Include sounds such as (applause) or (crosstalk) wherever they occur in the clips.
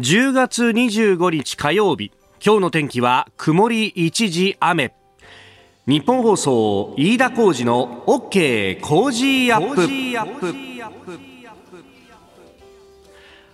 10月25日火曜日。今日の天気は曇り一時雨。日本放送飯田浩二の OK 工事アップ。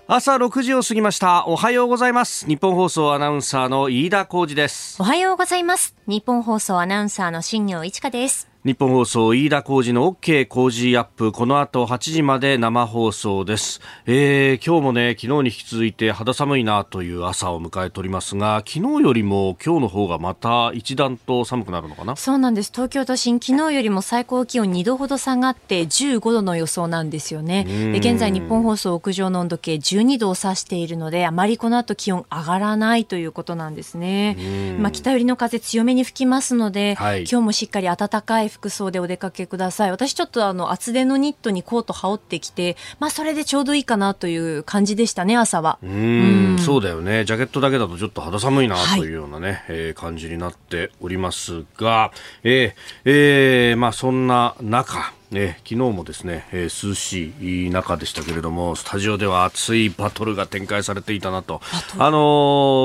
朝6時を過ぎました。おはようございます。日本放送アナウンサーの飯田浩二です。おはようございます。日本放送アナウンサーの新業一華です日本放送飯田浩二の OK 工事アップこの後8時まで生放送です、えー、今日もね昨日に引き続いて肌寒いなという朝を迎えておりますが昨日よりも今日の方がまた一段と寒くなるのかな？そうなんです。東京都心昨日よりも最高気温2度ほど下がって15度の予想なんですよね。で現在日本放送屋上の温度計12度を指しているのであまりこの後気温上がらないということなんですね。まあ北寄りの風強めに吹きますので、はい、今日もしっかり暖かい服装でお出かけください。私ちょっとあの厚手のニットにコート羽織ってきて、まあそれでちょうどいいかなという感じでしたね、朝は。うん、そうだよね。ジャケットだけだとちょっと肌寒いなというようなね、はい、えー、感じになっておりますが、えー、えー、まあそんな中、ね、昨日もですね、えー、涼しい中でしたけれども、スタジオでは熱いバトルが展開されていたなと。あの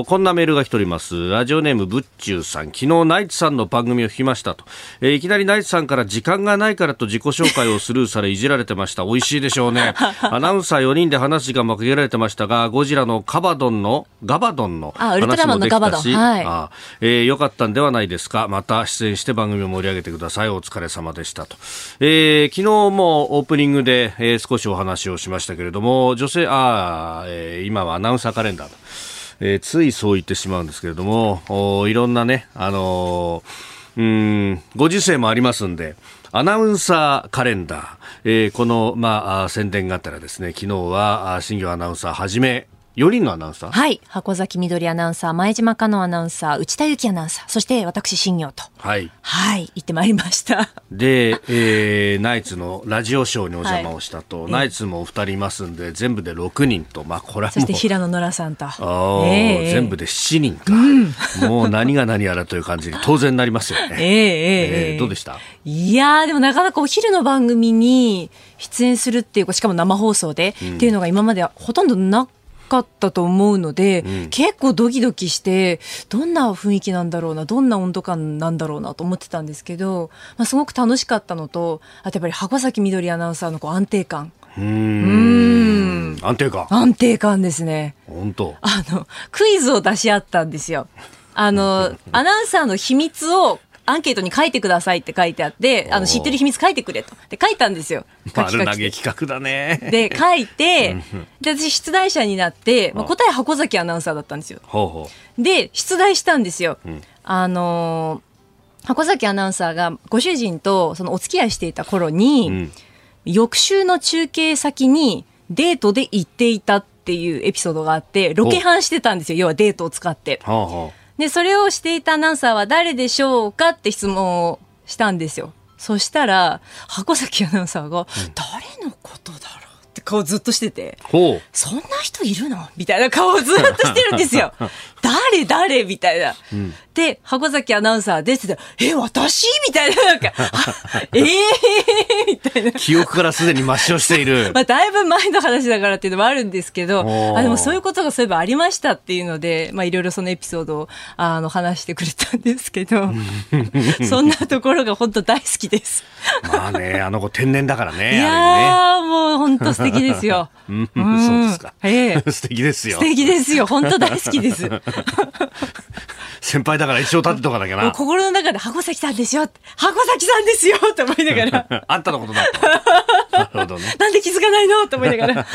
ー、こんなメールが来ております。ラジオネームブッチューさん。昨日ナイツさんの番組を聞きましたと。えー、いきなりナイツさんから時間がないからと自己紹介をスルーされいじられてました。美味しいでしょうね。(laughs) アナウンサー4人で話す時間も限られてましたが、ゴジラのカバドンの、ガバドンの話もできたし。はい。あえー、よかったんではないですか。また出演して番組を盛り上げてください。お疲れ様でしたと。えー、昨日もオープニングで、えー、少しお話をしましたけれども、女性、あ、えー、今はアナウンサーカレンダーえー、ついそう言ってしまうんですけれども、おいろんなね、あのー、うん、ご時世もありますんで、アナウンサーカレンダー、えー、この、まあ、宣伝があったらですね、昨日は、新業アナウンサーはじめ、4人のアナウンサー？はい。箱崎みどりアナウンサー前島香音アナウンサー内田有紀アナウンサーそして私新業と。はい。はい。行ってまいりました。で、えー、ナイツのラジオショーにお邪魔をしたと、はい、ナイツもお二人いますんで全部で6人と。まあこれはそして平野ノラさんと、えー、全部で7人か、うん、もう何が何やらという感じ。に (laughs) 当然なりますよね。えー、えー、えー、どうでした？いやでもなかなかお昼の番組に出演するっていうしかも生放送で、うん、っていうのが今まではほとんどなかったと思うので、うん、結構ドキドキしてどんな雰囲気なんだろうなどんな温度感なんだろうなと思ってたんですけど、まあ、すごく楽しかったのとあとやっぱり箱崎みどりアナウンサーのこう安定感。うん。安定感。安定感ですね。本当。あのクイズを出し合ったんですよ。あの (laughs) アナウンサーの秘密をアンケートに書いてくださいって書いてあって、あの、知ってる秘密書いてくれと。で、書いたんですよ。丸投げ企画だね。で、書いて、で、私出題者になって、まあ、答え箱崎アナウンサーだったんですよ。ほうほうで、出題したんですよ。うん、あのー、箱崎アナウンサーがご主人とそのお付き合いしていた頃に、うん、翌週の中継先にデートで行っていたっていうエピソードがあって、ロケハンしてたんですよ。要はデートを使って。ほうほうで、それをしていたアナウンサーは誰でしょうかって質問をしたんですよ。そしたら、箱崎アナウンサーが、誰のことだろうって顔ずっとしてて、そんな人いるのみたいな顔をずっとしてるんですよ。(laughs) 誰誰みたいな。うん、で、箱崎アナウンサーですえ、私？みたいな、なんか、(laughs) ええいな。記憶からすでに抹消している。(laughs) まあ、だいぶ前の話だからっていうのもあるんですけど、あでもそういうことがそういえばありましたっていうので、まあ、いろいろそのエピソードを、あの、話してくれたんですけど、(laughs) そんなところが本当大好きです。まあね、あの子天然だからね。いやー、ね、もう本当素敵ですよ。うん、そうですか。ええ素敵ですよ。素敵ですよ。本当大好きです。(laughs) 先輩だから一生立てとかなきゃな。心の中で箱崎さんですよ。箱崎さんですよって思いながら。あんたのことだ。なるほどね。なんで気づかないの？って思いながら。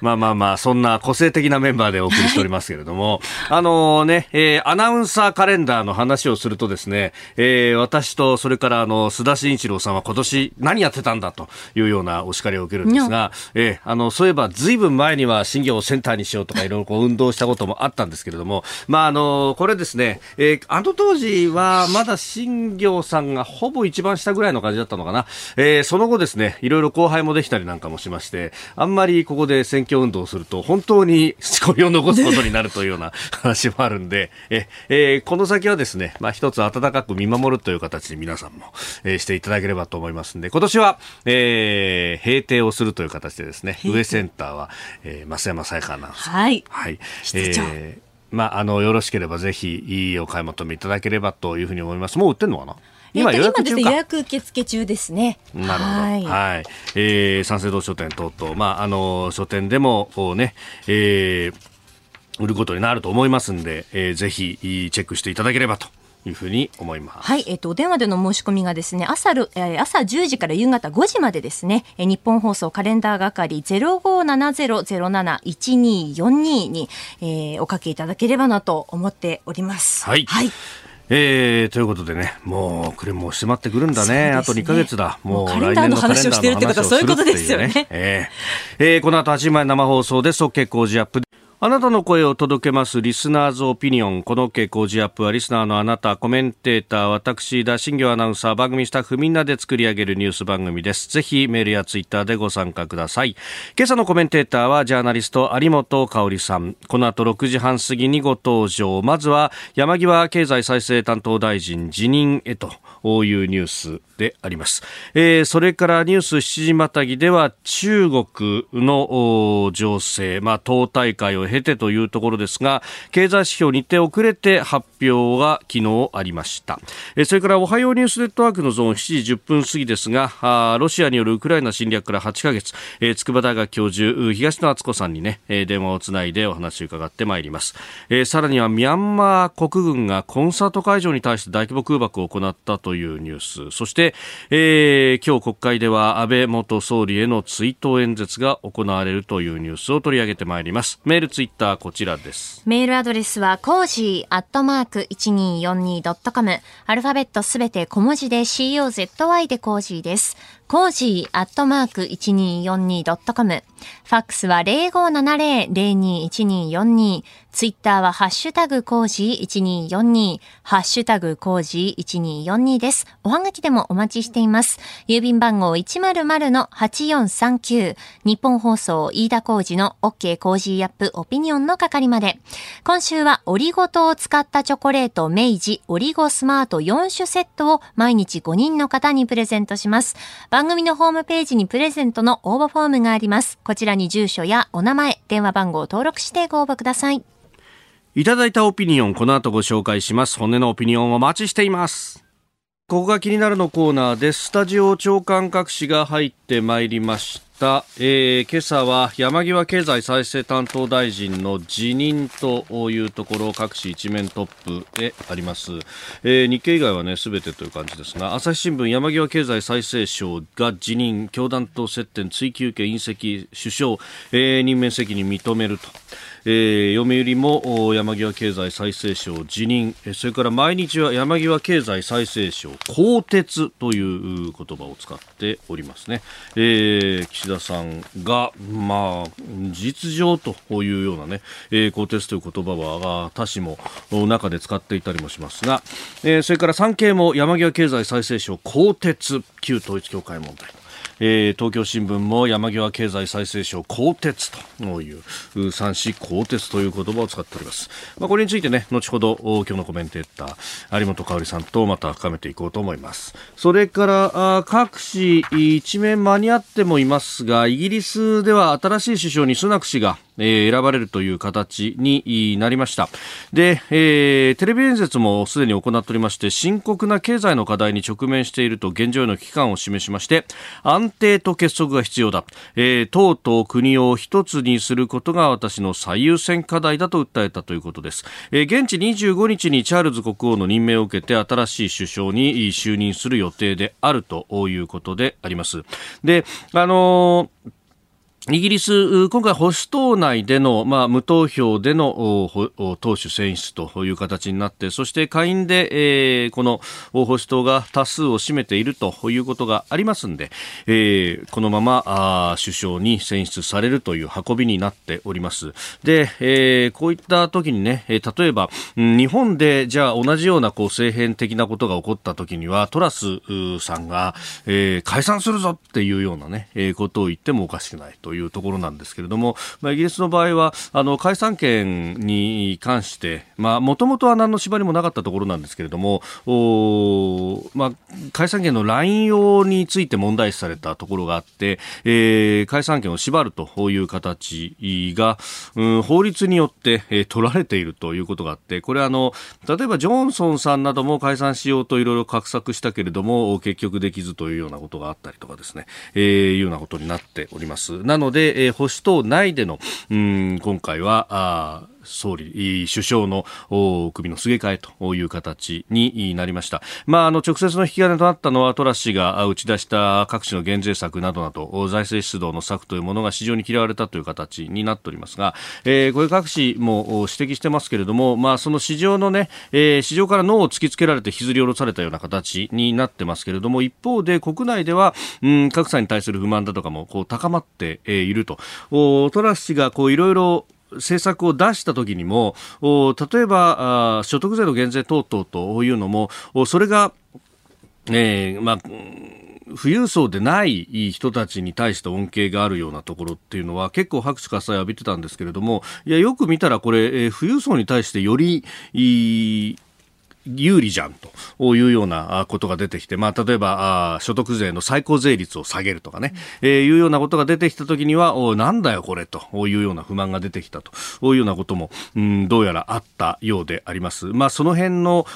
まあまあまあ、そんな個性的なメンバーでお送りしておりますけれども、あのね、えー、アナウンサーカレンダーの話をするとですね、えー、私とそれからあの、須田慎一郎さんは今年何やってたんだというようなお叱りを受けるんですが、えー、あの、そういえばずいぶん前には新業をセンターにしようとかいろいろこう運動したこともあったんですけれども、まああの、これですね、えー、あの当時はまだ新業さんがほぼ一番下ぐらいの感じだったのかな、えー、その後ですね、いろいろ後輩もできたりなんかもしまして、あんまりここで選挙運動をすると本当に仕込みを残すことになるというような (laughs) 話もあるんで、ええー、この先はですね、まあ一つ温かく見守るという形で皆さんも、えー、していただければと思いますんで、今年は、えー、閉廷をするという形でですね、上センターは、えー、増山さやかアナウンサー。はい。はい。えーまあ、あの、よろしければぜひ、いいお買い求めいただければというふうに思います。もう売ってんのかな？今予約中予約受付中ですね。なるほど。はい。はい、えー、三省堂書店等々、まあ、あの、書店でも、ね、えー、売ることになると思いますんで、えー、ぜひ、チェックしていただければというふうに思います。はい、えっ、ー、と、お電話での申し込みがですね、朝る、えー、朝10時から夕方5時までですね、えー、日本放送カレンダー係0570071242に、えー、おかけいただければなと思っております。はい。はいえー、ということでね、もう、これもう迫ってくるんだね。ねあと2か月だ。もう、カレンダーの話をしてるってことはそういうことですよね。えー、えー、この後8時前生放送で、即決工事アップあなたの声を届けますリスナーズオピニオン。この傾向ジアップはリスナーのあなた、コメンテーター、私、田新行アナウンサー、番組スタッフみんなで作り上げるニュース番組です。ぜひメールやツイッターでご参加ください。今朝のコメンテーターはジャーナリスト有本香里さん。この後6時半過ぎにご登場。まずは山際経済再生担当大臣辞任へと。いうニュースであります。えー、それからニュース7時またぎでは中国の情勢、まあ、党大会を経てというところですが、経済指標日程遅れて発表が昨日ありました。えー、それからおはようニュースネットワークのゾーン7時10分過ぎですが、あロシアによるウクライナ侵略から8ヶ月、えー、筑波大学教授、東野敦子さんにね、えー、電話をつないでお話を伺ってまいります。えー、さらにはミャンマー国軍がコンサート会場に対して大規模空爆を行ったというニュース。そして、えー、今日国会では安倍元総理への追悼演説が行われるというニュースを取り上げてまいります。メールツイッターこちらです。メールアドレスはコージーアットマーク 1242.com アルファベットすべて小文字で COZY でコージーです。 cozy アットマーク 1242.com。ファックスは0570-021242。ツイッターはハッシュタグ cozy1242。ハッシュタグ cozy1242です。おはがきでもお待ちしています。郵便番号100-8439。日本放送飯田コージの OK コージーアップオピニオンの係まで。今週はオリゴ糖を使ったチョコレート明治オリゴスマート4種セットを毎日5人の方にプレゼントします。番組のホームページにプレゼントの応募フォームがあります。こちらに住所やお名前、電話番号を登録してご応募ください。いただいたオピニオン、この後ご紹介します。本音のオピニオンをお待ちしています。ここが気になるのコーナーです。スタジオ長官各紙が入ってまいりました。えー、今朝は山際経済再生担当大臣の辞任というところ各紙一面トップであります、えー、日経以外はね全てという感じですが朝日新聞山際経済再生省が辞任教団と接点追及権隕石首相、えー、任命責任認めると。えー、読売も山際経済再生省辞任。それから毎日は山際経済再生省更迭という言葉を使っておりますね、えー、岸田さんが、まあ、実情というようなね、えー、更迭という言葉は他紙も中で使っていたりもしますが、えー、それから産経も山際経済再生省更迭。旧統一教会問題。えー、東京新聞も山際経済再生省更迭という三子更迭という言葉を使っております、まあ、これについてね後ほど今日のコメンテーター有本香里さんとまた深めていこうと思います。それからあ各紙一面間に合ってもいますがイギリスでは新しい首相にスナク氏がえー、選ばれるという形になりました。で、えー、テレビ演説もすでに行っておりまして、深刻な経済の課題に直面していると現状への危機感を示しまして、安定と結束が必要だ。えー、党と国を一つにすることが私の最優先課題だと訴えたということです。えー、現地25日にチャールズ国王の任命を受けて新しい首相に就任する予定であるということであります。で、あのーイギリス、今回保守党内での、まあ、無投票での党首選出という形になって、そして下院で、えー、この保守党が多数を占めているということがありますんで、えー、このままあ首相に選出されるという運びになっております。で、えー、こういった時にね、例えば、日本でじゃあ同じようなこう政変的なことが起こった時には、トラスさんが、えー、解散するぞっていうようなね、え、ことを言ってもおかしくないというところなんですけれども、まあ、イギリスの場合はあの解散権に関してもともとは何の縛りもなかったところなんですけれどもお、まあ、解散権の乱用について問題視されたところがあって、えー、解散権を縛るという形が、うん、法律によって、えー、取られているということがあってこれはあの例えばジョンソンさんなども解散しようといろいろ画策したけれども結局できずというようなことがあったりとかですね、えー、いうようなことになっております。なので、えー、保守党内での、うん、今回は、あ総理、首相の首のすげ替えという形になりました。まあ、あの、直接の引き金となったのはトラス氏が打ち出した各種の減税策などなど、財政出動の策というものが市場に嫌われたという形になっておりますが、えー、これ各紙も指摘してますけれども、まあ、その市場のね、えー、市場から脳を突きつけられて引きずり下ろされたような形になってますけれども、一方で国内では、うん、格差に対する不満だとかもこう高まっていると。トラス氏がこういろいろ政策を出した時にも例えば所得税の減税等々というのもそれが、えーまあ富裕層でない人たちに対して恩恵があるようなところっていうのは結構拍手喝采浴びてたんですけれどもいやよく見たらこれ、えー、富裕層に対してよりい有利じゃんというようなことが出てきて、まあ、例えば所得税の最高税率を下げるとかね、うん、えー、いうようなことが出てきたときにはおなんだよこれというような不満が出てきたというようなことも、うん、どうやらあったようであります。まあ、その辺の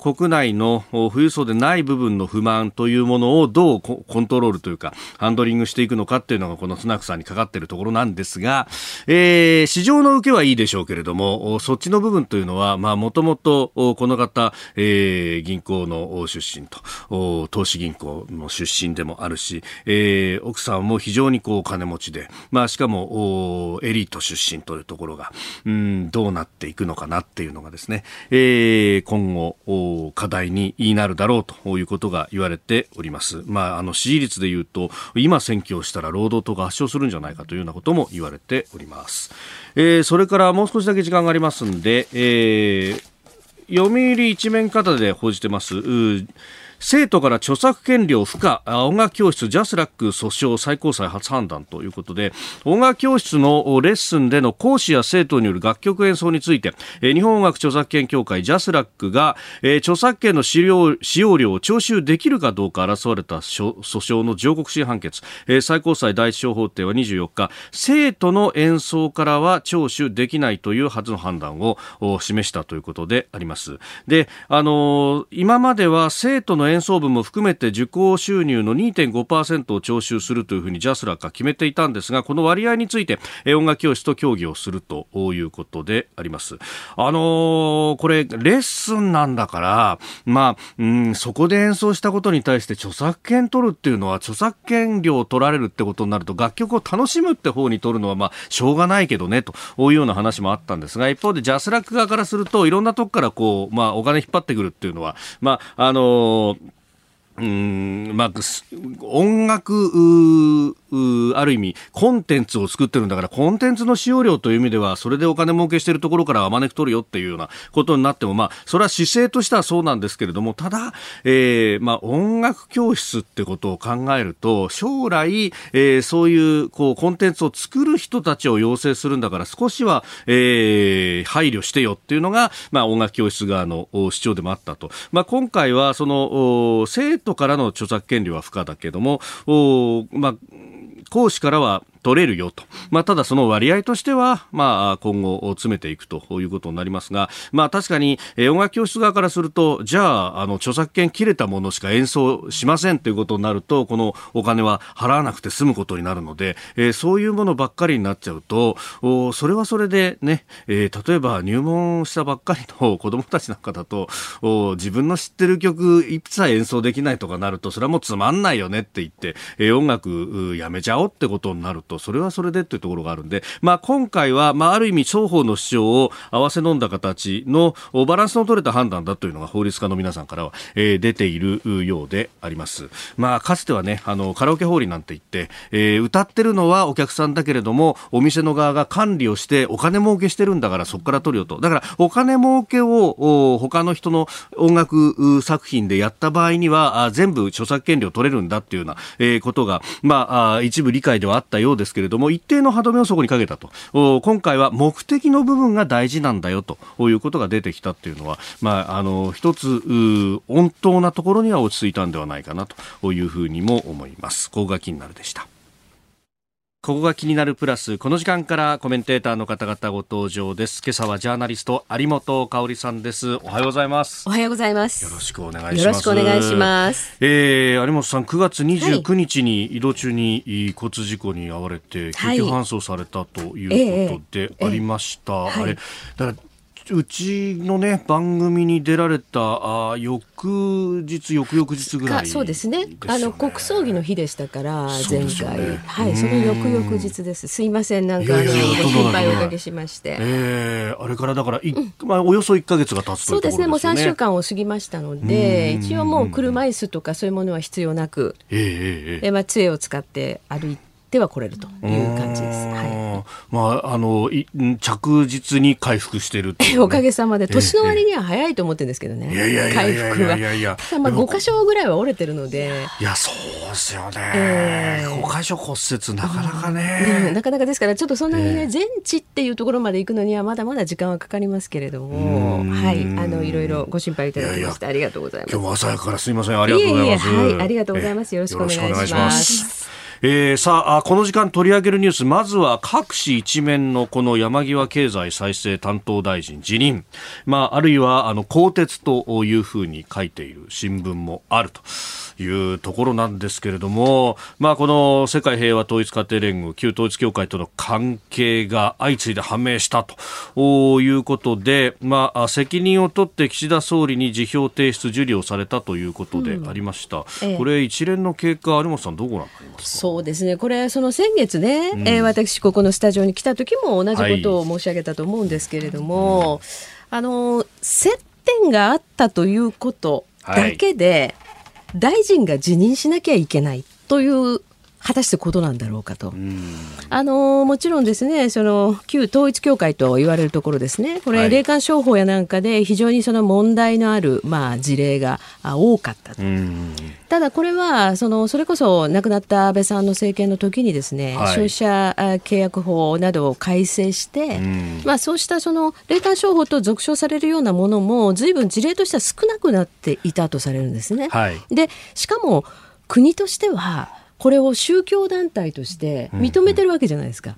国内の富裕層でない部分の不満というものをどうコントロールというかハンドリングしていくのかっていうのがこのスナックさんにかかっているところなんですが、えー、市場の受けはいいでしょうけれどもそっちの部分というのはまあもともとこの方えー、銀行の出身と投資銀行の出身でもあるし、えー、奥さんも非常にこう金持ちで、まあ、しかもエリート出身というところがうんどうなっていくのかなっていうのがですね、えー、今後課題になるだろうということが言われております。まあ、あの支持率でいうと今選挙をしたら労働党が圧勝するんじゃないかというようなことも言われております。えー、それからもう少しだけ時間がありますんで、えー、読売一面方で報じてます。生徒から著作権料付加音楽教室ジャスラック訴訟最高裁初判断ということで音楽教室のレッスンでの講師や生徒による楽曲演奏について日本音楽著作権協会ジャスラックが著作権の使用使用料を徴収できるかどうか争われた訴訟の上告審判決最高裁第一小法廷は24日生徒の演奏からは徴収できないという初の判断を示したということであります。であの今までは生徒の演奏分も含めて受講収入の2.5%を徴収するというふうにジャスラックが決めていたんですがこの割合について音楽教室と協議をするということであります。あのー、これレッスンなんだからまあ、うん、そこで演奏したことに対して著作権取るっていうのは著作権料を取られるってことになると楽曲を楽しむって方に取るのはまあしょうがないけどねというような話もあったんですが一方でジャスラック側からするといろんなとこからこう、まあ、お金引っ張ってくるっていうのは、まああのーうんまあ、音楽ある意味コンテンツを作ってるんだからコンテンツの使用料という意味ではそれでお金儲けしてるところからあまねく取るよっていうようなことになってもまあそれは姿勢としてはそうなんですけれどもただ、えーまあ、音楽教室ってことを考えると将来、えー、そういうこうコンテンツを作る人たちを養成するんだから少しは、えー、配慮してよっていうのが、まあ、音楽教室側の主張でもあったと、まあ、今回はその生徒からの著作権料は不可だけども、まあ、講師からは取れるよと。まあ、ただその割合としては、まあ、今後詰めていくということになりますが、まあ、確かに、え音楽教室側からすると、じゃあ、あの、著作権切れたものしか演奏しませんということになると、このお金は払わなくて済むことになるので、えー、そういうものばっかりになっちゃうと、おそれはそれでね、えー、例えば入門したばっかりの (laughs) 子供たちなんかだと、お自分の知ってる曲一切演奏できないとかなると、それはもうつまんないよねって言って、えー、音楽やめちゃおうってことになると、とそれはそれでっていうところがあるんで、まあ、今回は、まあ、ある意味双方の主張を合わせ飲んだ形のバランスの取れた判断だというのが法律家の皆さんからは、えー、出ているようであります。まあ、かつてはね、あの、カラオケ法理なんて言って、えー、歌ってるのはお客さんだけれども、お店の側が管理をしてお金儲けしてるんだからそこから取るよと。だから、お金儲けを他の人の音楽作品でやった場合には、全部著作権料取れるんだっていうような、えー、ことが、まあ、一部理解ではあったようですですけれども一定の歯止めをそこにかけたと今回は目的の部分が大事なんだよということが出てきたっていうのは、まあ、あの一つ穏当なところには落ち着いたんではないかなというふうにも思います。ここが気になるでした。ここが気になるプラス、この時間からコメンテーターの方々ご登場です。今朝はジャーナリスト、有本香里さんです。おはようございます。おはようございます。よろしくお願いします。よろしくお願いします。えー、有本さん、9月29日に移動中に交通事故に遭われて、救急搬送されたということでありました。はい、あれ、だからうちのね番組に出られたあ翌日翌々日ぐらい、ね、そうですね。あの国葬儀の日でしたから前回、ね、はいその翌々日です。すいませんなんかあのご心配をおかけしまして、えー、あれからだからい、うん、まあおよそ一か月が経つというところですね。そうですねもう三週間を過ぎましたので一応もう車椅子とかそういうものは必要なく、えー、えー、えー、まあ杖を使って歩いてては来れるという感じです。はい、まああの着実に回復してる、ね、(laughs) おかげさまで年の割には早いと思ってるんですけどね。回復は。まあ五箇所ぐらいは折れてるので。いやそうですよね。えー、5箇所骨折なかなかね、うん、なかなかですからちょっとそんなにね、えー、全治っていうところまで行くのにはまだまだ時間はかかりますけれども、はいあのいろいろご心配いただきましてありがとうございます。今日も朝からすみませんありがとうございます。いえいえはいありがとうございます。よろしくお願いします。えー、さあこの時間取り上げるニュースまずは各紙一面のこの山際経済再生担当大臣辞任、まあ、あるいはあの更迭というふうに書いている新聞もあると。いうところなんですけれども、まあ、この世界平和統一家庭連合、旧統一教会との関係が相次いで判明したということで、まあ、責任を取って岸田総理に辞表提出受理をされたということでありました。うんええ、これ、一連の経過、有本さん、どうご覧になりますか？そうですね、これ、その先月ね、うん、えー、私、ここのスタジオに来た時も同じことを申し上げたと思うんですけれども、はいあの接点があったということだけで、大臣が辞任しなきゃいけないという果たしてことなんだろうかと。あのもちろんですねその旧統一教会と言われるところですね。これ、霊感商法やなんかで非常にその問題のある、まあ、事例が多かったと。ただこれはそのそれこそ亡くなった安倍さんの政権の時にですね、はい、消費者契約法などを改正して、まあ、そうしたその霊感商法と俗称されるようなものも随分事例としては少なくなっていたとされるんですね。はい、でしかも国としてはこれを宗教団体として認めてるわけじゃないですか。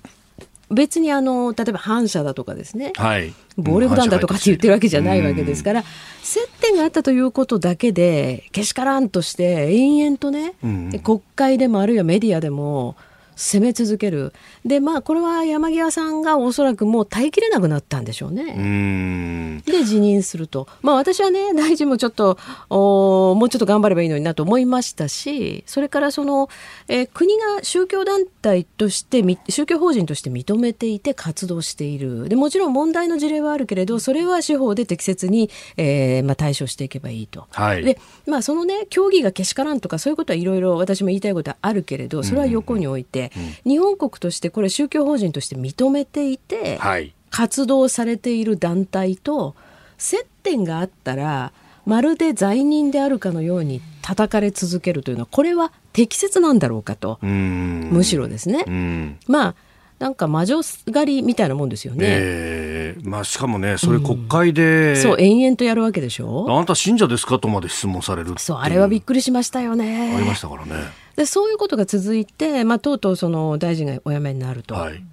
別にあの例えば反社だとかですね、はい、暴力団だとかって言ってるわけじゃないわけですから、接点があったということだけでけしからんとして延々とね、国会でもあるいはメディアでも攻め続けるでまあこれは山際さんがおそらくもう耐えきれなくなったんでしょうね。で辞任するとまあ私はね (laughs) 大臣もちょっとおもうちょっと頑張ればいいのになと思いましたしそれからその、えー、国が宗教団体として宗教法人として認めていて活動しているでもちろん問題の事例はあるけれどそれは司法で適切に、えーまあ、対処していけばいいと。はい、でまあそのね競技がけしからんとかそういうことはいろいろ私も言いたいことはあるけれどそれは横に置いて。うん、日本国としてこれ宗教法人として認めていて、はい、活動されている団体と接点があったらまるで罪人であるかのように叩かれ続けるというのはこれは適切なんだろうかとむしろですね。まあなんか魔女狩りみたいなもんですよね。えー、まあしかもね、それ国会で、うん、そう延々とやるわけでしょ？あなた信者ですか？とまで質問されるそうあれはびっくりしましたよね。ありましたからね。でそういうことが続いて、まあ、とうとうその大臣がお辞めになると。はい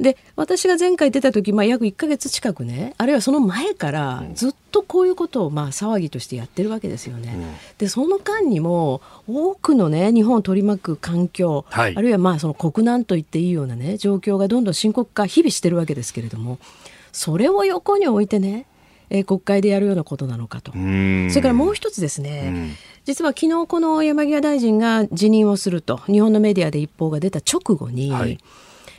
で私が前回出た時、まあ、約1か月近くねあるいはその前からずっとこういうことをまあ騒ぎとしてやってるわけですよね。うん、でその間にも多くのね日本を取り巻く環境、はい、あるいはまあその国難と言っていいようなね状況がどんどん深刻化日々してるわけですけれどもそれを横に置いてねえー、国会でやるようなことなのかと。それからもう一つですね、実は昨日この山際大臣が辞任をすると日本のメディアで一報が出た直後に、はい、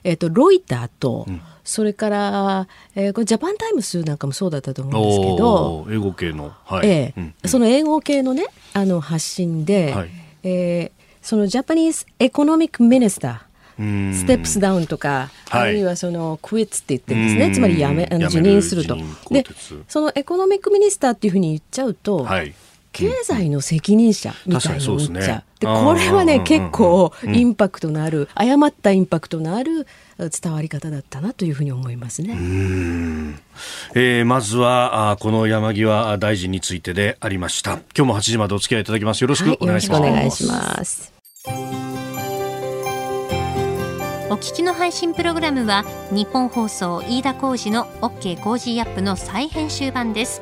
えーと、ロイターと、うん、それから、えー、これジャパンタイムスなんかもそうだったと思うんですけど英語系の、はい。えー、うんうん、その英語系のねあの発信で、はい、えー、その Japanese economic minister steps down とか、あるいはその quits って言ってるんですね、つまりやめあの辞任すると。でその economic minister っていうふうに言っちゃうと、はい、経済の責任者みたいに思っちゃ。う。で、これはね、結構インパクトのある、誤ったインパクトのある伝わり方だったなというふうに思いますね。えーまずはあこの山際大臣についてでありました。今日も8時までお付き合いいただきます。よろしくお願いします、お願いします。お聞きの配信プログラムはニッポン放送飯田浩司の OK Cozy up の再編集版です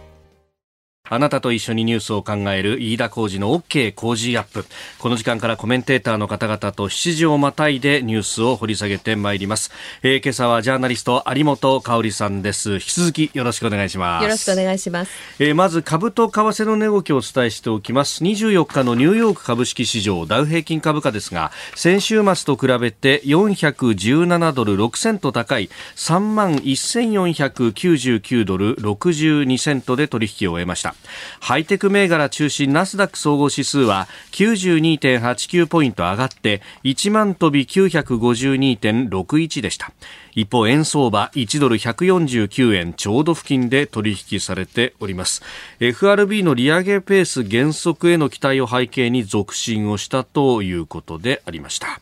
あなたと一緒にニュースを考える飯田浩二の OK 工事アップ。この時間からコメンテーターの方々と7時をまたいでニュースを掘り下げてまいります。えー今朝はジャーナリスト有本香里さんです。引き続きよろしくお願いします。よろしくお願いします。えーまず株と為替の値動きをお伝えしておきます24日のニューヨーク株式市場ダウ平均株価ですが先週末と比べて417ドル6セント高い3万1499ドル62セントで取引を終えましたハイテク銘柄中心ナスダック総合指数は92.89ポイント上がって1万飛び952.61でした。一方円相場1ドル149円ちょうど付近で取引されております。FRB の利上げペース減速への期待を背景に続伸をしたということでありました。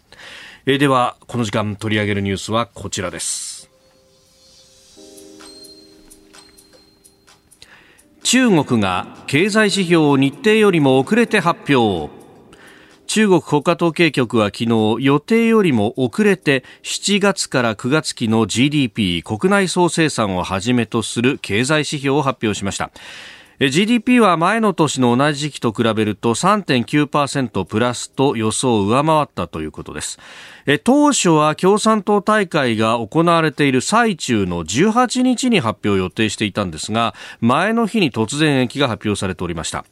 えではこの時間取り上げるニュースはこちらです。中国が経済指標を日程よりも遅れて発表。中国国家統計局は昨日予定よりも遅れて7月から9月期の GDP 国内総生産をはじめとする経済指標を発表しました。GDP は前の年の同じ時期と比べると3.9%プラスと予想を上回ったということです。当初は共産党大会が行われている最中の18日に発表を予定していたんですが、前の日に突然延期が発表されておりました。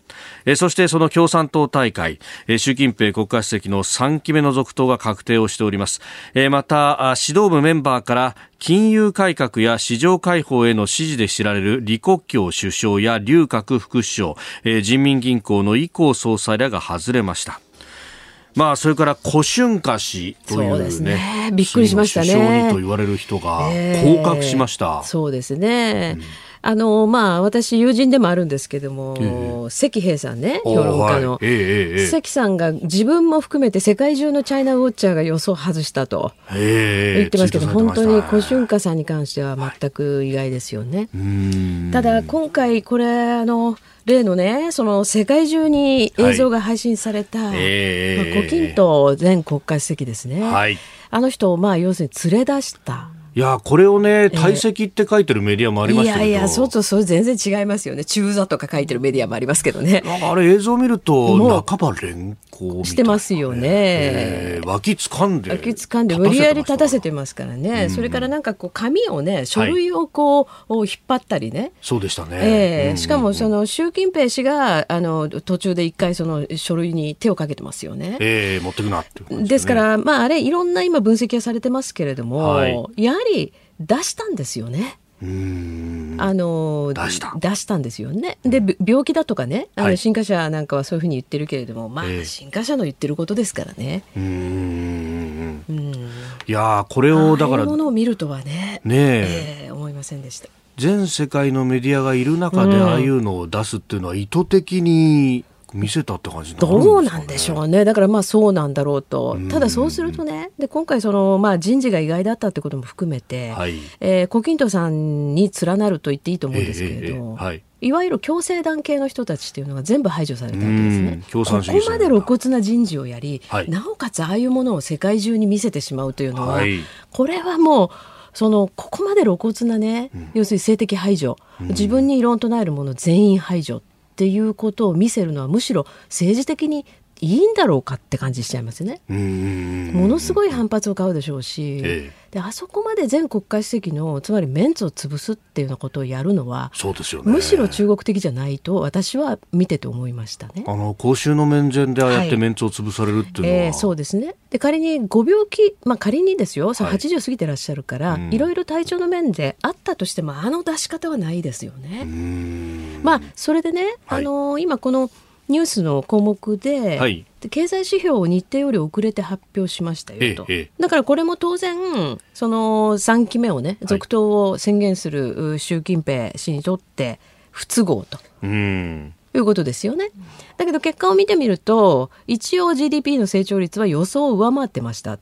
えそしてその共産党大会、え習近平国家主席の3期目の続投が確定をしております。えまた、あ指導部メンバーから金融改革や市場開放への支持で知られる李克強首相や劉鶴副首相、えー人民銀行の以降総裁らが外れました。まあ、それから、古春華氏というね。そうねびっくりしましたね首相にと言われる人がえー降格しました。そうですね。あのまあ私友人でもあるんですけども、え関平さんね評論家の、はいええええええ関さんが自分も含めて世界中のチャイナウォッチャーが予想を外したとええ言ってますけど、ツイート本当に古春華さんに関しては全く意外ですよね。うーんただ今回これあの例のねその世界中に映像が配信された、ええまあ、胡錦涛前国家主席ですね、はい。あの人をまあ要するに連れ出した。いや、これをね、退席って書いてるメディアもありましたけど。いやいや、そうそう、それ全然違いますよね。中座とか書いてるメディアもありますけどね。あれ映像見ると、もう半ば連行みたいなしてますよねえー脇掴んで。抱きつかんで無理やり立たせてまますからね、それからなんかこう紙をね書類をこう、引っ張ったりね、す。そうでしたね。ええうんしかもその習近平氏があの途中で一回その書類に手をかけてますよね。ええ持ってくなってですか、ら、まあ、あれ、いろんな今、分析はされてますけれども、はいやはり出したんですよね。うーん。あの出した出したんですよね。で、び病気だとかね、あのはい新華社なんかはそういうふうに言ってるけれども、まあ、ええ新華社の言ってることですからね。うーん。うん、いやーこれを、だからああいう、ものを見るとはね、ねえ、ええ思いませんでした。全世界のメディアがいる中で、うんああいうのを出すっていうのは意図的に見せたって感じね、どうなんでしょうね、だからまあそうなんだろうと。うん、ただそうするとね、で今回その、まあ、人事が意外だったってことも含めて、はい。えー胡錦涛さんに連なると言っていいと思うんですけれど、ええええはい。いわゆる共生団系の人たちっていうのが全部排除されたわけですうんね。共ここまで露骨な人事をやり、はい。なおかつああいうものを世界中に見せてしまうというのは、はい。これはもうそのここまで露骨なね、要するに性的排除、自分に異論を唱えるもの全員排除っていうことを見せるのはむしろ政治的にいいんだろうかって感じしちゃいますね。ものすごい反発を買うでしょうし、ええ、であそこまで前国家主席のつまりメンツを潰すっていうようなことをやるのはそうですよ、ね、むしろ中国的じゃないと私は見てて思いましたね。あの公衆の面前でああやってメンツを潰されるっていうのは、はい、えー、そうですね。で仮にご病気、まあ、仮にですよ、はい、80過ぎてらっしゃるから、うん、いろいろ体調の面であったとしてもあの出し方はないですよね。まあそれでね、はい、あの今このニュースの項目で、はい、経済指標を日程より遅れて発表しましたよと、ええ、だからこれも当然その3期目をね続投を宣言する習近平氏にとって不都合と。うん。いうことですよね。だけど結果を見てみると一応 GDP の成長率は予想を上回ってました。っ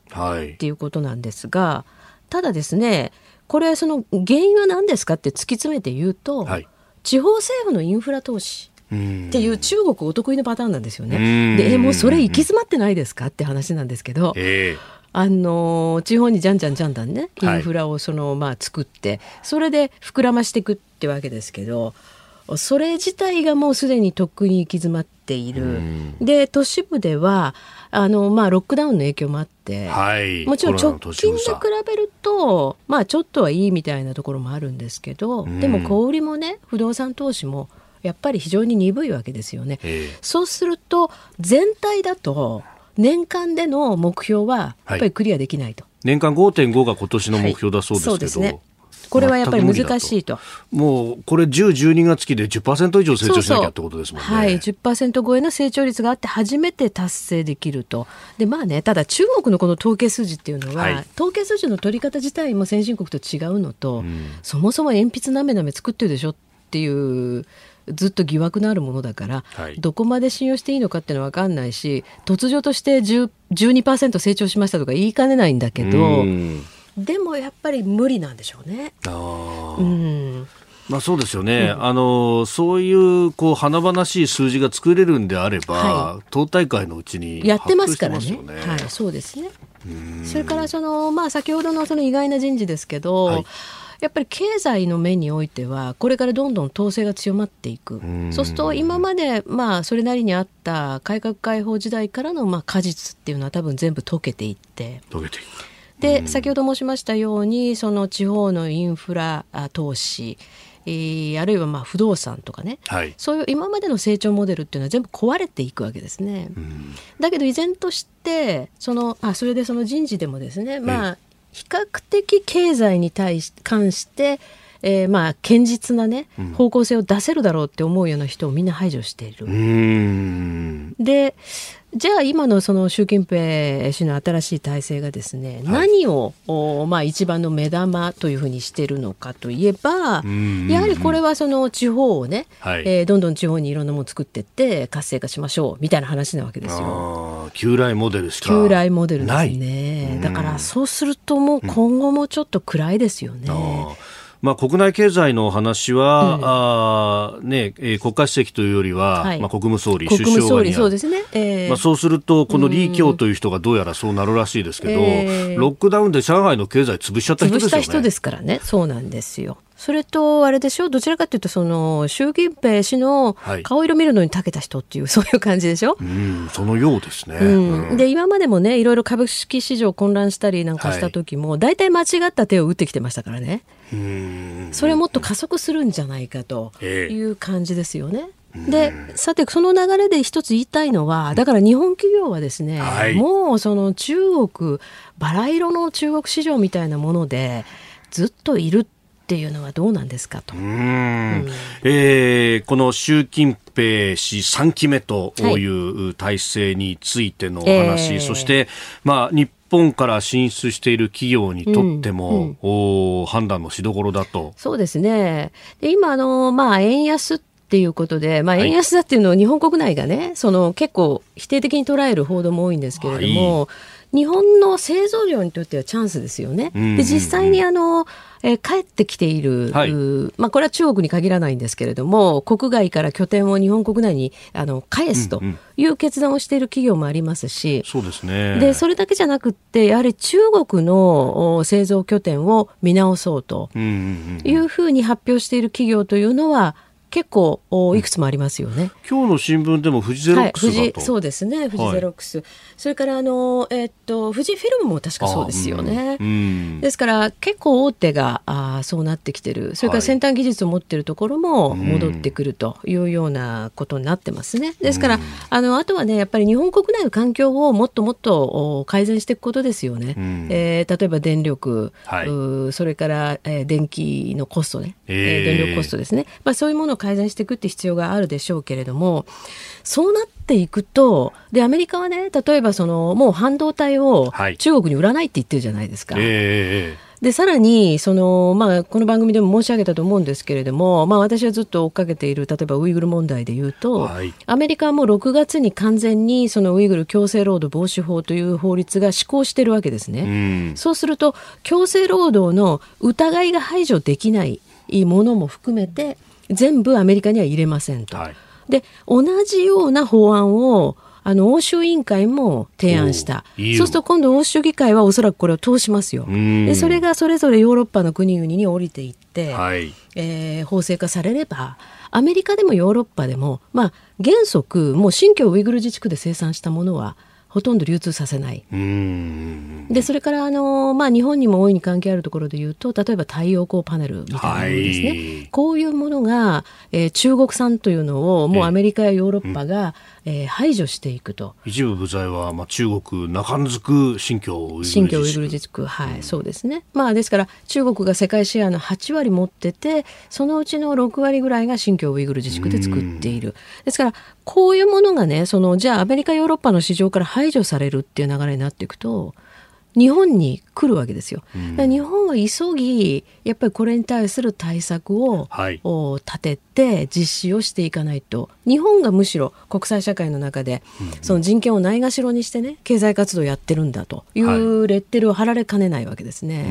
ていうことなんですが、はい、ただですねこれその原因は何ですかって突き詰めて言うと、はい、地方政府のインフラ投資っていう中国お得意のパターンなんですよね。でもうそれ行き詰まってないですかって話なんですけど。えーあの地方にじゃんじゃんじゃんじゃんねインフラをその、まあ、作ってそれで膨らましていくってわけですけどそれ自体がもうすでにとっくに行き詰まっている。で都市部ではあの、まあ、ロックダウンの影響もあって、はい、もちろん直近で比べると、まあ、ちょっとはいいみたいなところもあるんですけど、でも小売りもね不動産投資もやっぱり非常に鈍いわけですよね。そうすると全体だと年間での目標はやっぱりクリアできないと。はい、年間5.5が今年の目標だそうですけど、はいね、これはやっぱり難しいと。もうこれ10、12月期で10%以上成長しなきゃってことですもんね。そうそうはい、10%超えの成長率があって初めて達成できると。でまあねただ中国のこの統計数字っていうのは、はい、統計数字の取り方自体も先進国と違うのと、うん、そもそも鉛筆なめなめ作ってるでしょっていうずっと疑惑のあるものだから、はい、どこまで信用していいのかっていうのは分かんないし突如として12%成長しましたとか言いかねないんだけどでもやっぱり無理なんでしょうね。あうん。まあそうですよね。うん、あの、そういう、こう、華々しい数字が作れるんであれば、はい、党大会のうちに、ね、やってますからね。はい、そうですね。それから、その、まあ先ほどのその意外な人事ですけど、はいやっぱり経済の面においてはこれからどんどん統制が強まっていく。そうすると今までまあそれなりにあった改革開放時代からのまあ果実っていうのは多分全部溶けていって。溶けていく。で先ほど申しましたようにその地方のインフラ投資えー、あるいはまあ不動産とかね、はい、そういう今までの成長モデルっていうのは全部壊れていくわけですね。だけど依然としてそのあそれでその人事でもですね、まあ、比較的経済に対し関して、えー、まあ堅実なね、方向性を出せるだろうって思うような人をみんな排除している。でじゃあ今のその習近平氏の新しい体制がですね、はい、何をまあ一番の目玉というふうにしているのかといえばやはりこれはその地方をね、はい、えー、どんどん地方にいろんなもの作っていって活性化しましょうみたいな話なわけですよ。旧来モデルしか旧来モデルですね。だからそうするともう今後もちょっと暗いですよね。まあ、国内経済の話は、うん、あねえー、国家主席というよりは、はい、まあ、国務総理、首相が。そうですね、えー、まあ、そうすると、この李強という人がどうやらそうなるらしいですけど、えー、ロックダウンで上海の経済潰しちゃった人ですよね。潰した人ですからね、そうなんですよ。それと、あれでしょ？どちらかというと、その、習近平氏の顔色見るのに長けた人っていう、そういう感じでしょ？うん、そのようですね。うん、で、今までもね、いろいろ株式市場混乱したりなんかした時も、大体間違った手を打ってきてましたからね。それもっと加速するんじゃないかという感じですよね。でさてその流れで一つ言いたいのはだから日本企業はですね、はい、もうその中国バラ色の中国市場みたいなものでずっといるっていうのはどうなんですかと。うん、えー、この習近平氏3期目という体制についての話、はいえー、そして、まあ、日本から進出している企業にとっても、うんうん、判断のしどころだと。そうですね。で今あの、まあ、円安っていうことで、まあ、円安だっていうのを日本国内がね、その結構否定的に捉える報道も多いんですけれども、はい日本の製造業にとってはチャンスですよね。で実際にあのえー、帰ってきている、はい、まあ、これは中国に限らないんですけれども国外から拠点を日本国内にあの返すという決断をしている企業もありますし、そうですね。でそれだけじゃなくってやはり中国の製造拠点を見直そうというふうに発表している企業というのは結構いくつもありますよね。今日の新聞でも富士ゼロックス、はい、そうですね富士ゼロックス、はい、それからあの、えー、っと富士フィルムも確かそうですよね。うんうん、ですから結構大手があそうなってきてる。それから先端技術を持ってるところも戻ってくるというようなことになってますね。ですから、あのあとはねやっぱり日本国内の環境をもっともっと改善していくことですよね。うん、えー、例えば電力、はい、それから、えー、電気のコストね、えー、電力コストですね。まあそういうものを改善していくって必要があるでしょうけれどもそうなっていくとでアメリカはね例えばそのもう半導体を中国に売らないって言ってるじゃないですか。はいえーでさらにその、まあ、この番組でも申し上げたと思うんですけれども、まあ、私はずっと追っかけている例えばウイグル問題でいうと、はい、アメリカはもう6月に完全にそのウイグル強制労働防止法という法律が施行しているわけですね。うそうすると強制労働の疑いが排除できないものも含めて全部アメリカには入れませんと。はい、で同じような法案をあの欧州委員会も提案した、そうすると今度、欧州議会はおそらくこれを通しますよ、でそれがそれぞれヨーロッパの国々に降りていって、はい、えー、法制化されれば、アメリカでもヨーロッパでも、まあ、原則、もう新疆ウイグル自治区で生産したものは、ほとんど流通させない。でそれからあの、まあ、日本にも大いに関係あるところでいうと例えば太陽光パネルみたいなものですね、はい、こういうものが、えー、中国産というのをもうアメリカやヨーロッパが、えー、排除していくと。一部部材は、まあ、中国中づく新疆ウイグル新疆ウイグル自治区はい、うん、そうですね。まあですから中国が世界シェアの8割持っててそのうちの6割ぐらいが新疆ウイグル自治区で作っている。ですからこういうものがねそのじゃあアメリカヨーロッパの市場から排除されるっていう流れになっていくと日本に来るわけですよ。日本は急ぎやっぱりこれに対する対策を、はい、立てて実施をしていかないと。日本がむしろ国際社会の中で、その人権をないがしろにしてね経済活動やってるんだと。い。うレッテルを貼られかねないわけですね。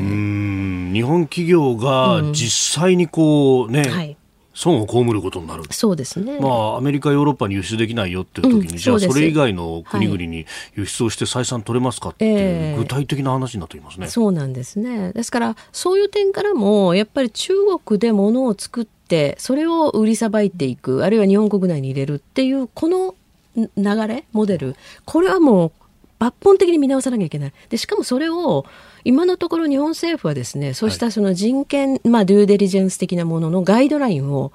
日本企業が実際にこうね、うんはい損を被ることになる。そうですね、まあ、アメリカ、ヨーロッパに輸出できないよっていう時に、うん、じゃあそれ以外の国々に輸出をして採算取れますかっていう、具体的な話になっていますね、そうなんですね。ですからそういう点からもやっぱり中国で物を作ってそれを売りさばいていくあるいは日本国内に入れるっていうこの流れモデルこれはもう抜本的に見直さなきゃいけない。でしかもそれを今のところ日本政府はですねそうしたその人権、はい、まあ、デューデリジェンス的なもののガイドラインを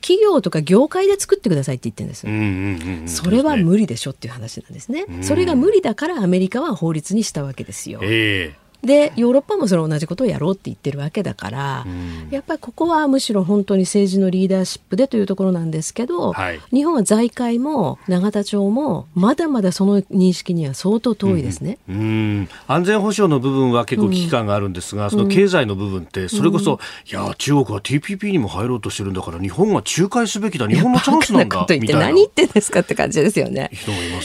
企業とか業界で作ってくださいって言ってるんです、うんうんうん、それは無理でしょっていう話なんですね、うん、それが無理だからアメリカは法律にしたわけですよ、えーでヨーロッパもその同じことをやろうって言ってるわけだから、うん、やっぱりここはむしろ本当に政治のリーダーシップでというところなんですけど、はい、日本は財界も永田町もまだまだその認識には相当遠いですね、うん、うん。安全保障の部分は結構危機感があるんですが、うん、その経済の部分ってそれこそ、いや中国は TPP にも入ろうとしてるんだから日本は仲介すべきだ。日本のチャンスなんだ (laughs) みたいな。何言ってんですかって感じですよね、ね、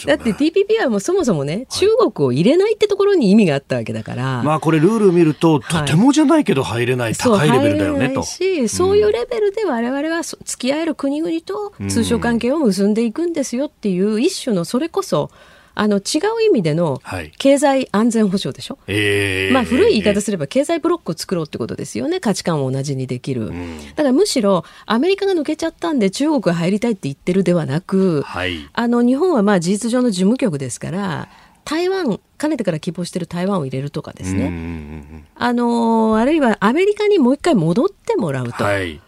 だって TPP はもうそもそもね中国を入れないってところに意味があったわけだから、まあこれルール見ると、とてもじゃないけど入れない、高いレベルだよねと。し、そういうレベルで我々は付き合える国々と通商関係を結んでいくんですよっていう一種のそれこそあの違う意味での経済安全保障でしょ、はいえー、まあ、古い言い方すれば経済ブロックを作ろうってことですよね。価値観を同じにできる、うん、だからむしろアメリカが抜けちゃったんで中国が入りたいって言ってるではなく、はい、あの日本はまあ事実上の事務局ですから台湾かねてから希望している台湾を入れるとかですね、あのあるいはアメリカにもう一回戻ってもらうと。い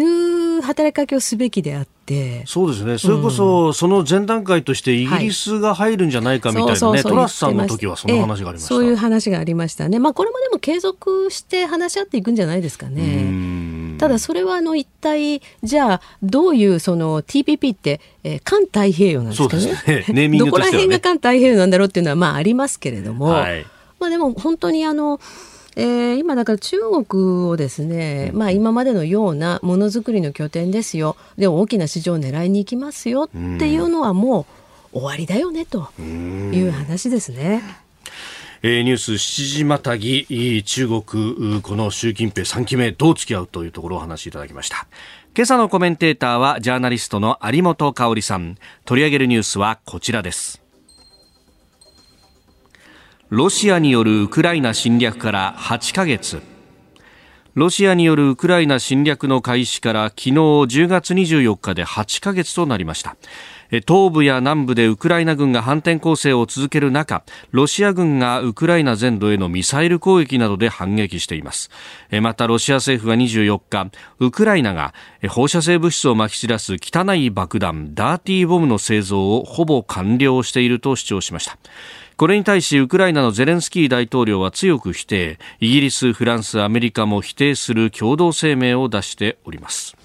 う働きかけをすべきであって、そうですね、それこそ、その前段階としてイギリスが入るんじゃないかみたいなね、はい、トラスさんの時はその話がありました、そういう話がありましたね、まあ、これもでも継続して話し合っていくんじゃないですかね。ただそれはあの一体じゃあどういうその TPP って、えー、環太平洋なんですかね。ね。ね、どこら辺が環太平洋なんだろうっていうのはまあありますけれども、はい、まあでも本当にあのえー、今だから中国をですね、まあ、今までのようなものづくりの拠点ですよ。でも大きな市場を狙いに行きますよっていうのはもう終わりだよねという話ですね。えー、ニュース7時またぎ中国この習近平3期目どう付き合うというところをお話しいただきました。今朝のコメンテーターはジャーナリストの有本香里さん。取り上げるニュースはこちらですロシアによるウクライナ侵略から8ヶ月。ロシアによるウクライナ侵略の開始から昨日10月24日で8ヶ月となりました。東部や南部でウクライナ軍が反転攻勢を続ける中ロシア軍がウクライナ全土へのミサイル攻撃などで反撃しています。またロシア政府は24日ウクライナが放射性物質をまき散らす汚い爆弾ダーティーボムの製造をほぼ完了していると主張しました。これに対しウクライナのゼレンスキー大統領は強く否定。イギリス、フランス、アメリカも否定する共同声明を出しております。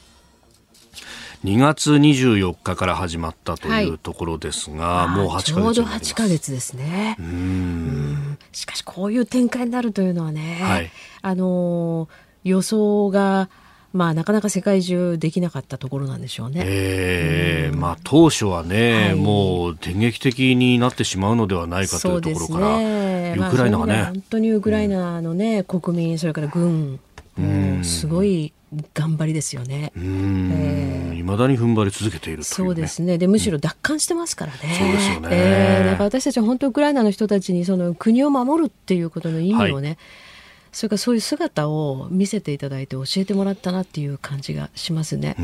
2月24日から始まったというところですが、はい、もう8ヶ月ちょうど8ヶ月ですね。うん。しかしこういう展開になるというのはね、はい、あの予想がまあ、なかなか世界中できなかったところなんでしょうね。えー、うん、まあ、当初はね、はい、もう電撃的になってしまうのではないかというところから、ね、ウクライナがね、まあ、本当にウクライナのね、うん、国民、それから軍、すごい頑張りですよね。うん、えー、未だに踏ん張り続けている、ね、そうですね。でむしろ奪還してますからね。そうですよね。えー、だから私たちは本当ウクライナの人たちにその国を守るっていうことの意味をね、はいそれからそういう姿を見せていただいて教えてもらったなっていう感じがしますね。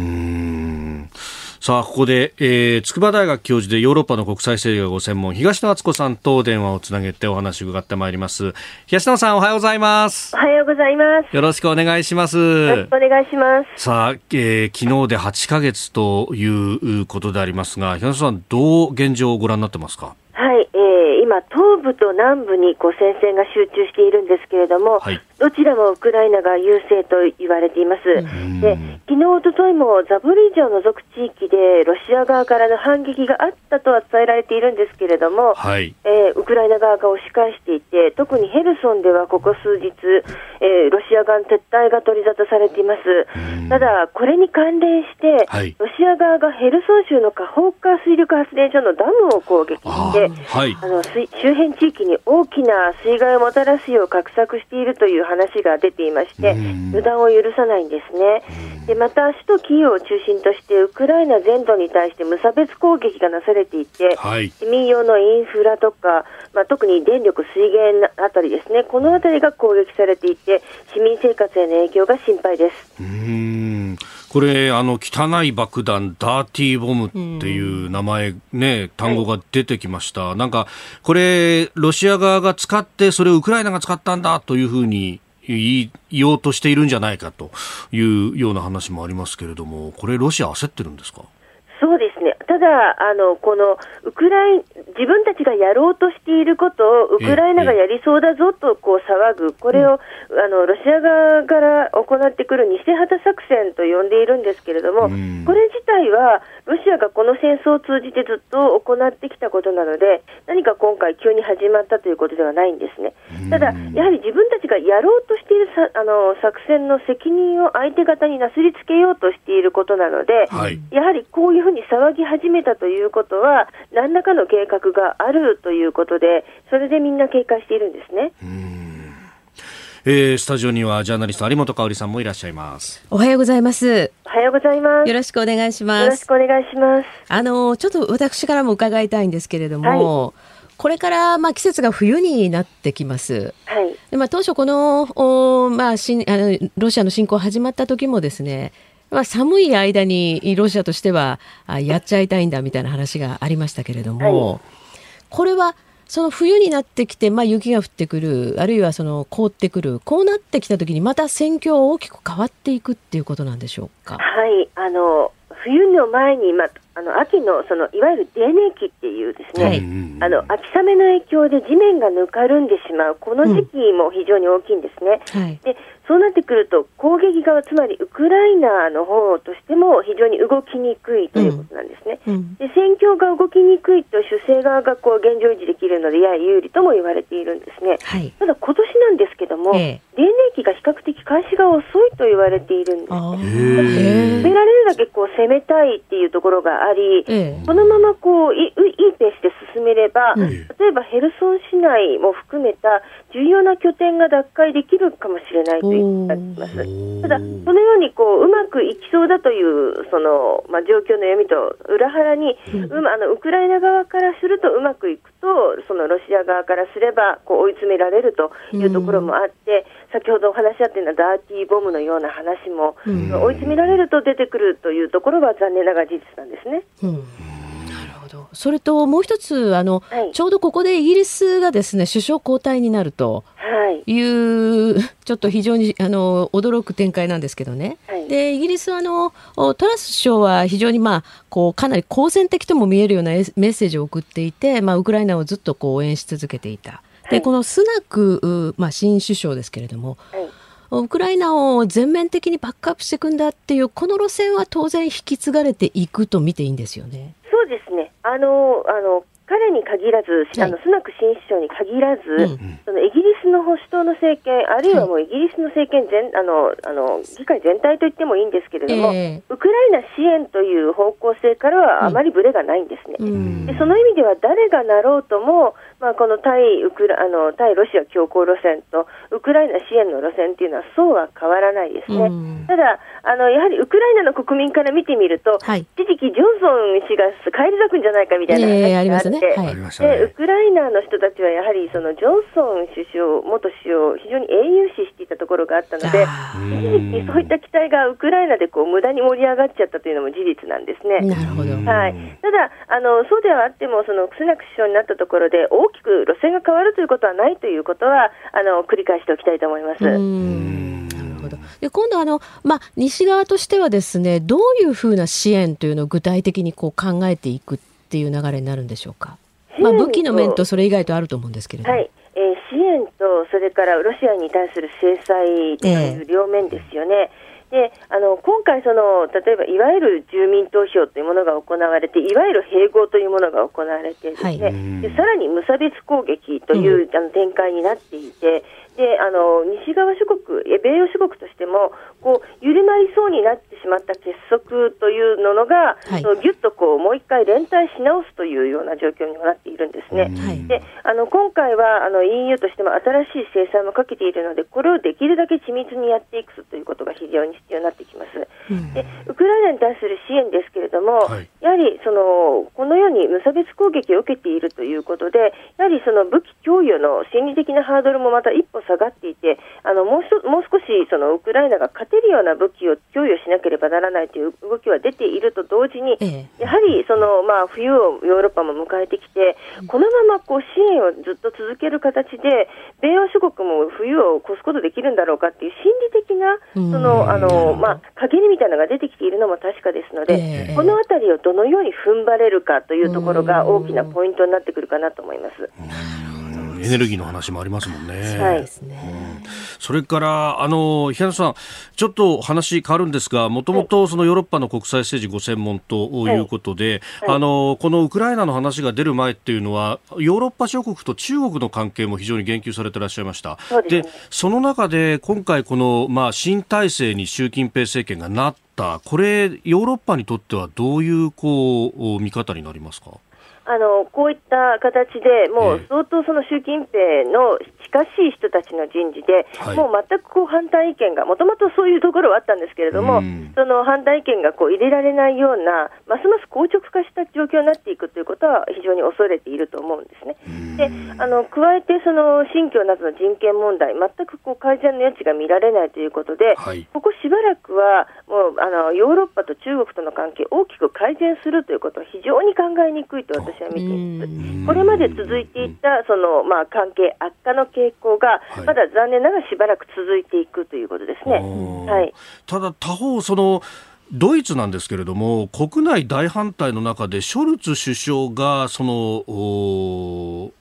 さあここで、えー、筑波大学教授でヨーロッパの国際政治がご専門東野敦子さんと電話をつなげてお話を伺ってまいります。東野さんおはようございます。おはようございます。よろしくお願いします。よろしくお願いします。さあ、えー、昨日で8ヶ月ということでありますが東野さんどう現状をご覧になってますか？はい、えー、今、東部と南部にこう戦線が集中しているんですけれども、はい、どちらもウクライナが優勢と言われています。で、昨日、おとといもザボリージャを除く地域でロシア側からの反撃があったとは伝えられているんですけれども、はい、えー、ウクライナ側が押し返していて、特にヘルソンではここ数日、えー、ロシア側の撤退が取り沙汰されています。ただ、これに関連して、はい、ロシア側がヘルソン州のカホーカー水力発電所のダムを攻撃して、はい、あの周辺地域に大きな水害をもたらすよう画策しているという話が出ていまして、予断を許さないんですね。でまた、首都キーウを中心として、ウクライナ全土に対して無差別攻撃がなされていて、はい、市民用のインフラとか、まあ、特に電力、水源あたりですね、このあたりが攻撃されていて、市民生活への影響が心配です。うんこれ、あの、汚い爆弾、ダーティーボムっていう名前、ね、単語が出てきました。なんか、これ、ロシア側が使って、それをウクライナが使ったんだというふうに言おうとしているんじゃないかというような話もありますけれども、これ、ロシア焦ってるんですか？そうですね。ただ、あの、この、ウクライ、自分たちがやろうとしていることを、ウクライナがやりそうだぞと、こう、騒ぐ。これを、あの、ロシア側から行ってくる偽旗作戦と呼んでいるんですけれども、これ自体は、ロシアがこの戦争を通じてずっと行ってきたことなので、何か今回急に始まったということではないんですね。ただ、やはり自分たちがやろうとしているさあの作戦の責任を相手方になすりつけようとしていることなので、はい、やはりこういうふうに騒ぎ始めたということは、何らかの計画があるということで、それでみんな警戒しているんですね。えー、スタジオにはジャーナリスト有本香里さんもいらっしゃいます。おはようございます。おはようございます。よろしくお願いします。よろしくお願いします。あのちょっと私からも伺いたいんですけれども、はい。これからまあ季節が冬になってきます。はい、でまあ、当初このお、まあ、しあのロシアの侵攻始まった時もですねまあ、寒い間にロシアとしてはやっちゃいたいんだみたいな話がありましたけれども、はい、これはその冬になってきて、まあ、雪が降ってくるあるいはその凍ってくるこうなってきた時にまた戦況は大きく変わっていくっていうことなんでしょうか？はい。あの冬の前に、まあの秋のそのいわゆる泥年期っていうですね、はい、あの秋雨の影響で地面がぬかるんでしまうこの時期も非常に大きいんですね。うん。はい、でそうなってくると、攻撃側、つまりウクライナの方としても非常に動きにくいということなんですね。うん、で戦況が動きにくいと主勢側がこう現状維持できるので、やや有利とも言われているんですね。はい、ただ、今年なんですけども、えー、黎明期が比較的開始が遅いと言われているんですね。攻められるだけこう攻めたいっていうところがあり、えー、このままこういいいペースで進めれば、例えばヘルソン市内も含めた重要な拠点が奪回できるかもしれないと言ってます。ただ、そのようにこううまくいきそうだというその、まあ、状況の読みと裏腹に、うん、あのウクライナ側からするとうまくいくと、そのロシア側からすればこう追い詰められるというところもあって、先ほどお話し合っているのはダーティーボムのような話も、追い詰められると出てくるというところが残念ながら事実なんですね。うんそれともう一つあの、はい、ちょうどここでイギリスがですね首相交代になるとい。う、はい、ちょっと非常にあの驚く展開なんですけどね、はい、でイギリスはあのトラス首相は非常に、まあ、こうかなり好戦的とも見えるようなメッセージを送っていて、まあ、ウクライナをずっとこう応援し続けていた。でこのスナク、まあ、新首相ですけれども、ウクライナを全面的にバックアップしていくんだっていうこの路線は当然引き継がれていくと見ていいんですよね。ですね。あのあの彼に限らず、あのスナク新首相に限らず、うん、そのイギリスの保守党の政権、あるいはもうイギリスの政権全、あのあの議会全体と言ってもいいんですけれども、えー、ウクライナ支援という方向性からはあまりぶれがないんですね。うん、でその意味では誰がなろうとも、まあ、この対ウクラあの対ロシア強硬路線とウクライナ支援の路線というのはそうは変わらないですね。うん、ただあの、やはりウクライナの国民から見てみると、はい、一時期ジョンソン氏が帰り咲くんじゃないかみたいな話があって、えーあね。はい、でウクライナの人たちはやはりそのジョンソン首相、元首相を非常に英雄視していたところがあったので、一時期そういった期待がウクライナでこう無駄に盛り上がっちゃったというのも事実なんですね。なるほど。はい、ただあの、そうではあっても、そのスナク首相になったところで、大きく路線が変わるということはないということは、あの繰り返しておきたいと思います。で今度あの、まあ、西側としてはですねどういうふうな支援というのを具体的にこう考えていくっていう流れになるんでしょうか、まあ、武器の面とそれ以外とあると思うんですけれども。はいえー、支援とそれからロシアに対する制裁という両面ですよね。えーであの今回その、例えばいわゆる住民投票というものが行われて、いわゆる併合というものが行われてですね、はい、でさらに無差別攻撃という、うん、あの展開になっていて、であの西側諸国、米欧諸国としてもこう緩まりそうになってしまった結束というのが、はい、ぎゅっとこうもう一回連帯し直すというような状況にもなっているんですね。はい、であの今回はあの EU としても新しい制裁もかけているので、これをできるだけ緻密にやっていくということが非常に必要になってきます。うん、でウクライナに対する支援ですけれども、はい、やはりそのこのように無差別攻撃を受けているということで、やはりその武器供与の心理的なハードルもまた一歩下がっていて、あのもうもう少しそのウクライナが勝てるような武器を供与しなければならないという動きは出ていると同時に、ええ、やはりその、まあ、冬をヨーロッパも迎えてきて、このままこう支援をずっと続ける形で、米欧諸国も冬を越すことできるんだろうかっていう心理的な、そのあのまあ、陰りみたいなのが出てきているのも確かですので、え、このあたりをどのように踏ん張れるかというところが大きなポイントになってくるかなと思います。エネルギーの話もありますもんね。はい、うん、それからあの平野さん、ちょっと話変わるんですが、もともとそのヨーロッパの国際政治ご専門ということで、はい。はい、あのこのウクライナの話が出る前っていうのはヨーロッパ諸国と中国の関係も非常に言及されていらっしゃいました。で、ね、その中で今回このまあ新体制に習近平政権がなったこれヨーロッパにとってはどういうこう見方になりますか？あのこういった形で、もう相当その習近平の近しい人たちの人事で、はい、もう全くこう反対意見が、もともとそういうところはあったんですけれども、その反対意見がこう入れられないような、ますます硬直化した状況になっていくということは非常に恐れていると思うんですね。であの加えて、その新疆などの人権問題、全くこう改善の余地が見られないということで、はい、ここしばらくは、もうあのヨーロッパと中国との関係、大きく改善するということは非常に考えにくいと私は見ています。これまで続いていたその、まあ、関係悪化の傾向が、まだ残念ながらしばらく続いていくということですね。はい、ただ他方そのドイツなんですけれども国内大反対の中でショルツ首相がその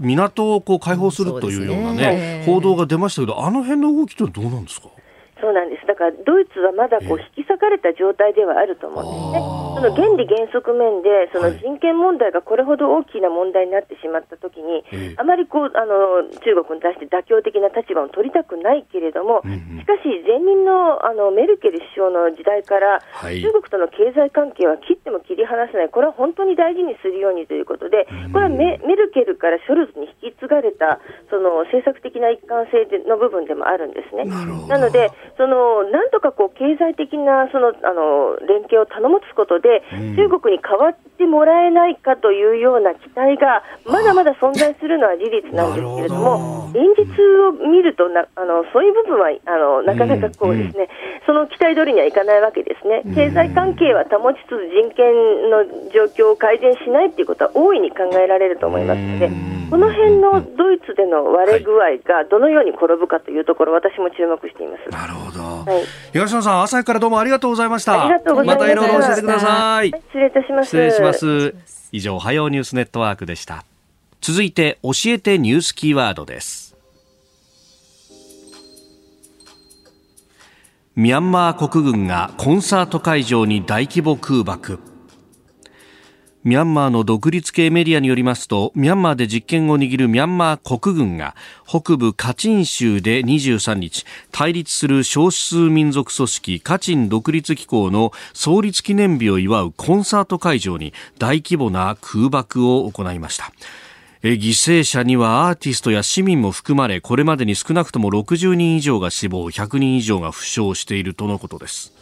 港をこう開放するというようなね、ね。報道が出ましたけど、あの辺の動きとはどうなんですか？そうなんです。だからドイツはまだこう引き裂かれた状態ではあると思うんですね、その原理原則面で、その人権問題がこれほど大きな問題になってしまったときに、あまりこうあの中国に対して妥協的な立場を取りたくないけれども、しかし、前任のあのメルケル首相の時代から、中国との経済関係は切っても切り離せない、これは本当に大事にするようにということで、これはメメルケルからショルツに引き継がれたその政策的な一貫性の部分でもあるんですね。なのでそのなんとかこう経済的なそのあの連携を頼もつことで、中国に変わってもらえないかというような期待がまだまだ存在するのは事実なんですけれども、現実を見るとなあのそういう部分はあのなかなかこうですね、その期待通りにはいかないわけですね。経済関係は保ちつつ人権の状況を改善しないということは大いに考えられると思いますので、この辺のドイツでの割れ具合がどのように転ぶかというところ、私も注目しています。ほど。はい、東野さん、朝からどうもありがとうございました。またいろいろ教えてください。失礼いたします。失礼します。以上、おはようニュースネットワークでした。続いて、教えてニュースキーワードです。ミャンマー国軍がコンサート会場に大規模空爆。ミャンマーの独立系メディアによりますとミャンマーで実権を握るミャンマー国軍が北部カチン州で23日対立する少数民族組織カチン独立機構の創立記念日を祝うコンサート会場に大規模な空爆を行いました。犠牲者にはアーティストや市民も含まれこれまでに少なくとも60人以上が死亡100人以上が負傷しているとのことです。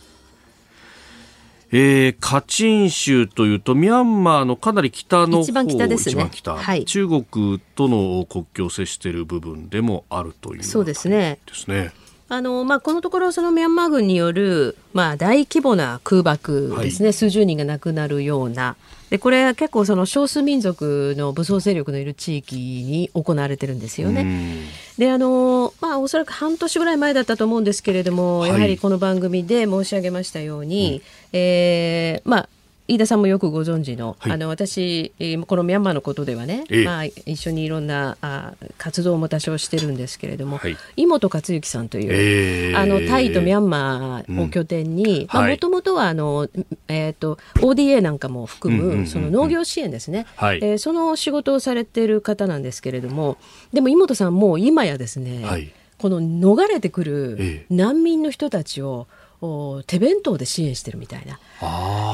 えー、カチン州というとミャンマーのかなり北の一番北ですね。はい、中国との国境を接している部分でもあるというそうですね。ですね。あのまあ、このところそのミャンマー軍による、まあ、大規模な空爆ですね、はい、数十人が亡くなるようなでこれは結構その少数民族の武装勢力のいる地域に行われてるんですよね。であのまあおそらく半年ぐらい前だったと思うんですけれども、はい、やはりこの番組で申し上げましたように、うん、えー、まあ飯田さんもよくご存知のはい、あの私このミャンマーのことではね、ええ、まあ、一緒にいろんなあ活動も多少してるんですけれども、はい、井本克之さんという、えー、あのタイとミャンマーを拠点にもともとはあの、えーと、ODA なんかも含む、その農業支援ですね、はい、えー、その仕事をされている方なんですけれどもでも井本さんも今やですね、はい、この逃れてくる難民の人たちを手弁当で支援してるみたいな。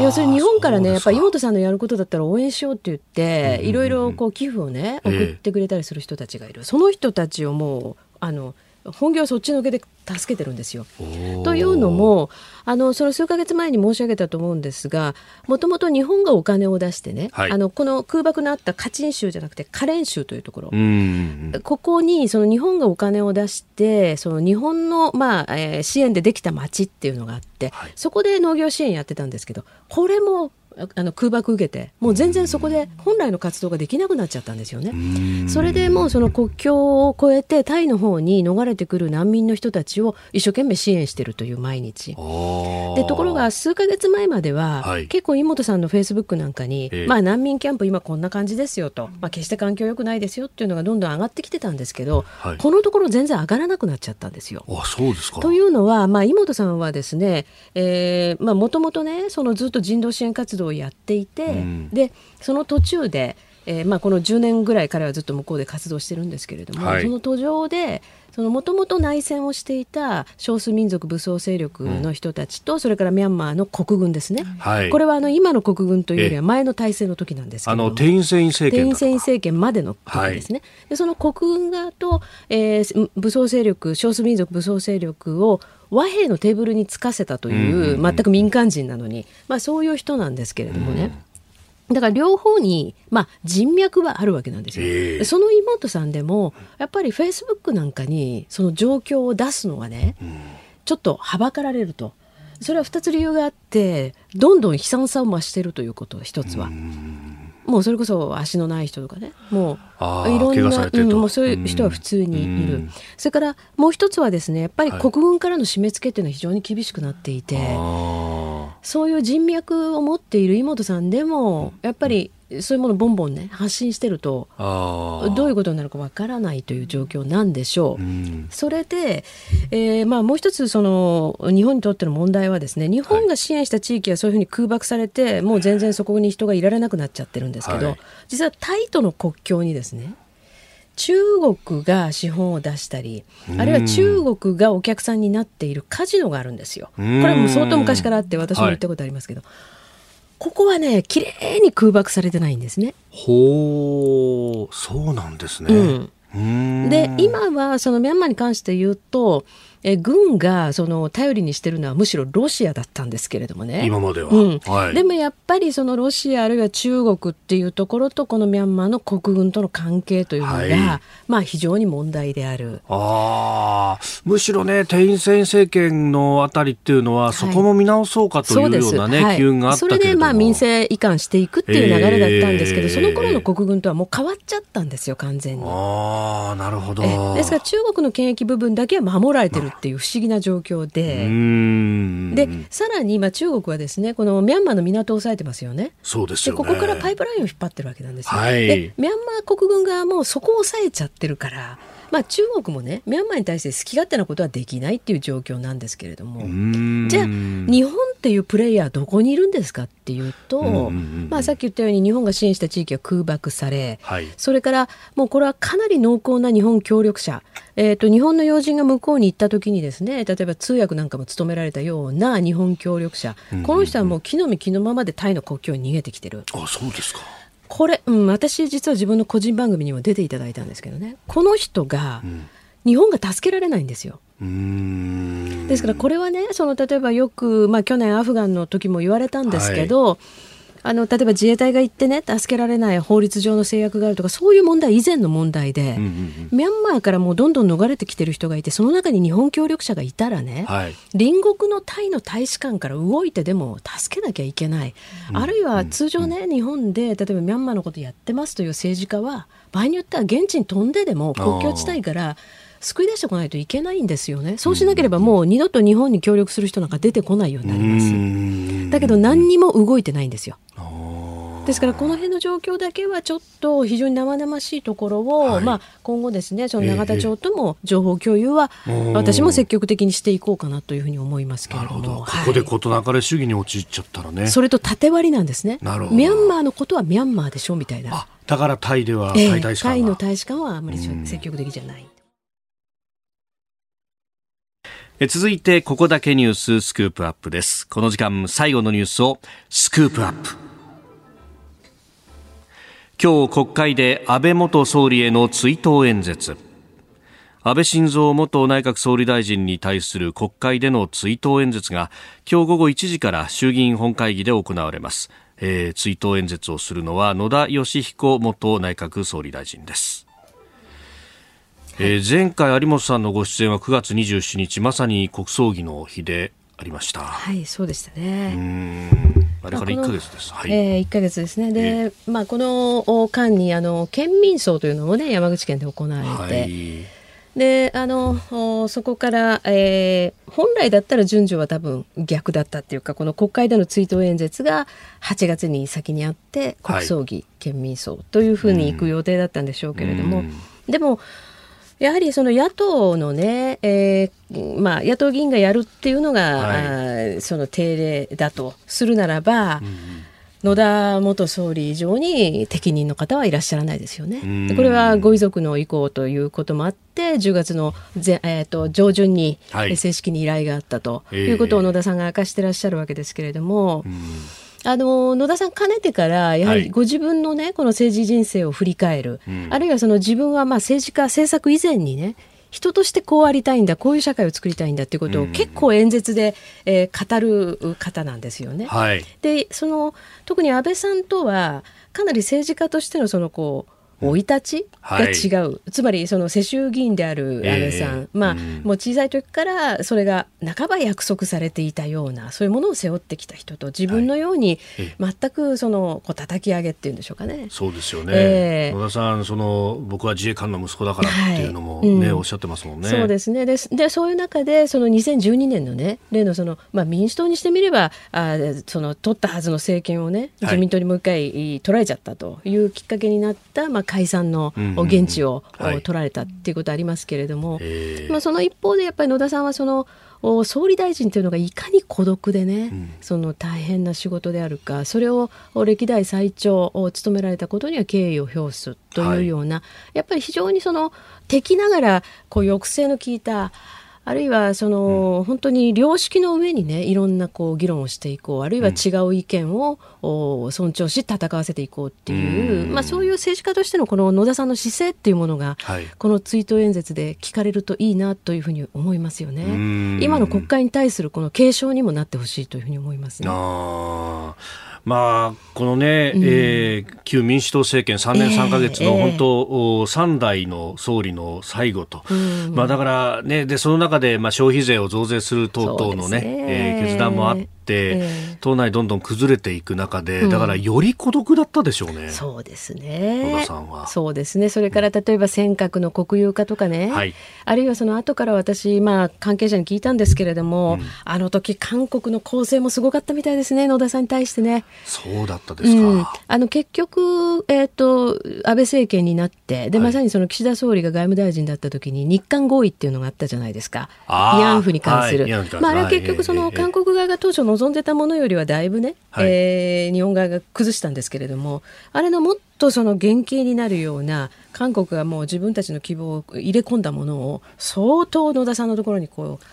要するに日本からねやっぱり妹さんのやることだったら応援しようって言っていろいろこう寄付をね送ってくれたりする人たちがいる、えー、その人たちをもうあの本業はそっちのけで助けてるんですよ。というのもあのその数か月前に申し上げたと思うんですがもともと日本がお金を出してね、はい、あのこの空爆のあったカチン州じゃなくてカレン州というところ。ここにその日本がお金を出してその日本の、まあえー、支援でできた町っていうのがあって、はい、そこで農業支援やってたんですけどこれもあの空爆受けてもう全然そこで本来の活動ができなくなっちゃったんですよね。それでもうその国境を越えてタイの方に逃れてくる難民の人たちを一生懸命支援してるという毎日。でところが数か月前までは、はい、結構井本さんのフェイスブックなんかに、えー、まあ、難民キャンプ今こんな感じですよと、まあ、決して環境良くないですよっていうのがどんどん上がってきてたんですけど、はい、このところ全然上がらなくなっちゃったんですよ。あそうですか。というのは、まあ、井本さんはですねもともとねそのずっと人道支援活動をやっていて、うん、でその途中で、えーまあ、この10年ぐらい彼はずっと向こうで活動してるんですけれども、はい、その途上でもともと内戦をしていた少数民族武装勢力の人たちと、うん、それからミャンマーの国軍ですね、はい、これはあの今の国軍というよりは前の体制の時なんですけどあのテインセイン政権テインセイン政権までの時ですね、はい、でその国軍側と、えー、武装勢力少数民族武装勢力を和平のテーブルにつかせたという、全く民間人なのに、まあ、そういう人なんですけれどもね。だから両方に、まあ、人脈はあるわけなんですよ。えー、その妹さんでもやっぱりフェイスブックなんかにその状況を出すのがね、うん、ちょっとはばかられると。それは2つ理由があってどんどん悲惨さを増しているということ一つは。もうそれこそ足のない人とかねもういろんな、うん、もうそういう人は普通にいる、それからもう一つはですねやっぱり国軍からの締め付けっていうのは非常に厳しくなっていて、はい、そういう人脈を持っている妹さんでもやっぱりそういうものをボンボンね発信してるとどういうことになるかわからないという状況なんでしょう。うん、それで、えーまあ、もう一つその日本にとっての問題はですね日本が支援した地域はそういうふうに空爆されて、はい、もう全然そこに人がいられなくなっちゃってるんですけど、はい、実はタイとの国境にですね中国が資本を出したりあるいは中国がお客さんになっているカジノがあるんですよ。これはもう相当昔からあって私も言ったことありますけど、はい、ここはね綺麗に空爆されてないんですね。ほう。そうなんですね。うん、で今はそのミャンマーに関して言うとえ軍がその頼りにしてるのはむしろロシアだったんですけれどもね。今までは、うん。はい、でもやっぱりそのロシアあるいは中国っていうところとこのミャンマーの国軍との関係というのが、はい、まあ非常に問題である。あむしろねテインセン政権のあたりっていうのは、そこも見直そうかというようなね、はい、機運があったそれでまあ民政移管していくっていう流れだったんですけど、えー、その頃の国軍とはもう変わっちゃったんですよ完全に。ああなるほど。ですから中国の権益部分だけは守られてるっていう不思議な状況で、でさらに今中国はですねこのミャンマーの港を抑えてますよね。そうです、ね、ここからパイプラインを引っ張ってるわけなんですよ。はい、でミャンマー国軍側もそこを抑えちゃってるから。まあ、中国もねミャンマーに対して好き勝手なことはできないっていう状況なんですけれどもじゃあ日本っていうプレイヤーどこにいるんですかっていうと、まあ、さっき言ったように日本が支援した地域は空爆され、はい、それからもうこれはかなり濃厚な日本協力者、えーと、日本の要人が向こうに行った時にですね例えば通訳なんかも務められたような日本協力者、この人はもう木の実木のままでタイの国境に逃げてきてる。あそうですかこれ、うん、私実は自分の個人番組にも出ていただいたんですけどね。この人が、日本が助けられないんですよ。ですからこれはねその例えばよく、まあ、去年アフガンの時も言われたんですけど、はいあの例えば自衛隊が行ってね助けられない法律上の制約があるとかそういう問題以前の問題で、うんうんうん、ミャンマーからもうどんどん逃れてきてる人がいてその中に日本協力者がいたらね、はい、隣国のタイの大使館から動いてでも助けなきゃいけない、うん、あるいは通常ね、うん、日本で例えばミャンマーのことやってますという政治家は場合によっては現地に飛んででも国境地帯から救い出してこないといけないんですよね。そうしなければもう二度と日本に協力する人なんか出てこないようになります。だけど何にも動いてないんですよ。ですからこの辺の状況だけはちょっと非常に生々しいところを、はい、まあ、今後ですねその永田町とも情報共有は私も積極的にしていこうかなというふうに思いますけれども、ここで事なかれ主義に陥っちゃったらね。それと縦割りなんですね。ミャンマーのことはミャンマーでしょみたいな。だからタイではタイ大使館は、タイの大使館はあまり積極的じゃない。続いてここだけニューススクープアップです。この時間最後のニュースをスクープアップ。今日国会で安倍元総理への追悼演説。安倍晋三元内閣総理大臣に対する国会での追悼演説が今日午後1時から衆議院本会議で行われます、えー、追悼演説をするのは野田佳彦元内閣総理大臣です。えー、前回有本さんのご出演は9月27日まさに国葬儀の日でありました。はいそうでしたね。あれから1か月です。はい、えー、1か月ですね。で、えー、まあこの間にあの県民葬というのもね山口県で行われて、はい、であのそこから、えー、本来だったら順序は多分逆だったっていうかこの国会での追悼演説が8月に先にあって国葬儀、はい、県民葬というふうに行く予定だったんでしょうけれども、でもやはりその野党のね、えー、まあ、野党議員がやるっていうのが、はい、その定例だとするならば、うん野田元総理以上に適任の方はいらっしゃらないですよね。でこれはご遺族の意向ということもあって10月のぜ、えーと、上旬に正式に依頼があったということを野田さんが明かしてらっしゃるわけですけれども。あの野田さん、かねてからやはりご自分のね、はい、この政治人生を振り返る、うん、あるいはその自分はまあ政治家、政策以前にね、人としてこうありたいんだ、こういう社会を作りたいんだっていうことを結構演説で、えー、語る方なんですよね。はい、でその特に安倍さんとはかなり政治家としてのそのこう生い立ちが違う、はい、つまりその世襲議員である安倍さん、えー、まあ、うん、もう小さい時からそれが半ば約束されていたようなそういうものを背負ってきた人と自分のように全くそのこう叩き上げっていうんでしょうかね。そうですよね、えー、野田さんその僕は自衛官の息子だからっていうのもね、はいうん、おっしゃってますもんね。そうですね。ででそういう中でその2012年のね例のその、まあ、民主党にしてみればあその取ったはずの政権をね自民党にもう一回取られちゃったというきっかけになった、まあ、解散の現地を取られたっていうことありますけれども、まあ、その一方でやっぱり野田さんはその総理大臣というのがいかに孤独でね、うん、その大変な仕事であるかそれを歴代最長を務められたことには敬意を表すというような、はい、やっぱり非常にその敵ながらこう抑制の効いたあるいはその、うん、本当に良識の上にねいろんなこう議論をしていこう。あるいは違う意見を、うん、尊重し戦わせていこうっていう、うまあ、そういう政治家としてのこの野田さんの姿勢っていうものが、はい、この追悼演説で聞かれるといいなというふうに思いますよね。今の国会に対するこの継承にもなってほしいというふうに思いますね。あまあ、このね、うん、えー、旧民主党政権3年3か月の本当、えー、3代の総理の最後と、うん、まあ、だからね、でその中でまあ消費税を増税する等々のね、ね。えー、決断もあって、、えー、党内どんどん崩れていく中で、だからより孤独だったでしょうね。そうですね。野田さんは。そうですね。それから例えば尖閣の国有化とかね、はい、あるいはその後から私、まあ関係者に聞いたんですけれども、うん、あの時韓国の攻勢もすごかったみたいですね、野田さんに対してね。そうだったですか。うん、あの結局、えっ、ー、と、安倍政権になって、で、まさにその岸田総理が外務大臣だった時に日韓合意っていうのがあったじゃないですか。慰安婦に関する。はい、まああれは結局その韓国側が当初望んでたものよりはだいぶね、はい、えー、日本側が崩したんですけれどもあれのもっとその原型になるような韓国がもう自分たちの希望を入れ込んだものを相当野田さんのところにこう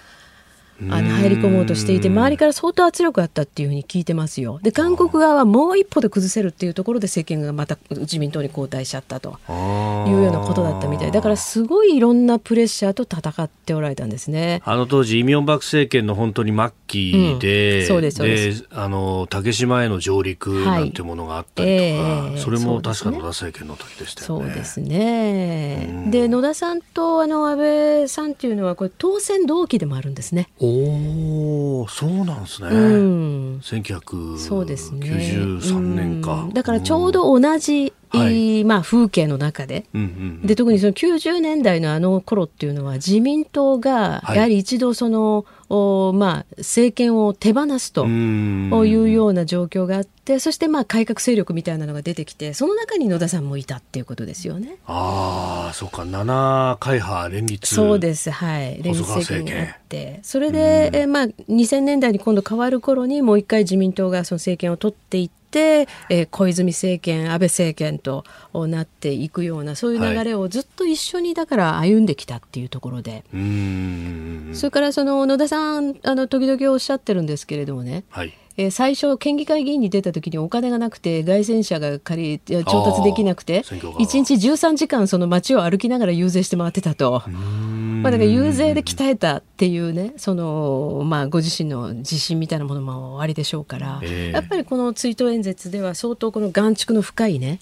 あの入り込もうとしていて周りから相当圧力があったっていうふうに聞いてますよ。で韓国側はもう一歩で崩せるっていうところで政権がまた自民党に交代しちゃったというようなことだったみたいだからすごいいろんなプレッシャーと戦っておられたんですね。あの当時イ・ミョンバク政権の本当に末期で、うん、そうですであの竹島への上陸なんてものがあったりとか、はいえー、それも確か野田政権の時でしたよね。そうですね。で野田さんとあの安倍さんっていうのはこれ当選同期でもあるんですね。おおそうなんですね、うん、1993年か、だからちょうど同じはい、まあ、風景の中で。うんうんうん、で特にその90年代のあの頃っていうのは自民党がやはり一度その、はい、まあ、政権を手放すというような状況があってそしてまあ改革勢力みたいなのが出てきてその中に野田さんもいたっていうことですよね。ああそうか。7会派連立そうです。はい。連立政権ってそれで、えまあ、2000年代に今度変わる頃にもう一回自民党がその政権を取っていって、えー、小泉政権安倍政権となっていくようなそういう流れをずっと一緒にだから歩んできたっていうところで、はい、それからその野田さんあの時々おっしゃってるんですけれどもね、はい。えー、最初県議会議員に出た時にお金がなくて凱旋者が借り調達できなくて1日13時間その街を歩きながら遊説して回ってたと。まあ、だから遊説で鍛えたっていうねその、まあ、ご自身の自信みたいなものもありでしょうから、えー、やっぱりこの追悼演説では相当この眼蓄の深いね、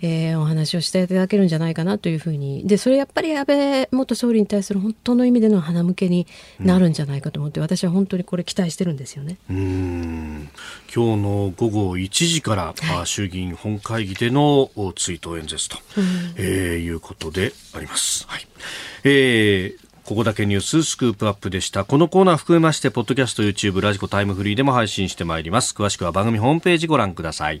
えー、お話をしていただけるんじゃないかなというふうにでそれやっぱり安倍元総理に対する本当の意味での鼻向けになるんじゃないかと思って、うん、私は本当にこれ期待してるんですよねうん今日の午後1時から、はい、衆議院本会議での追悼演説と、うん、えー、いうことであります。はいえーここだけニューススクープアップでした。このコーナー含めまして、ポッドキャスト、YouTube、 radiko タイムフリーでも配信してまいります。詳しくは番組ホームページご覧ください。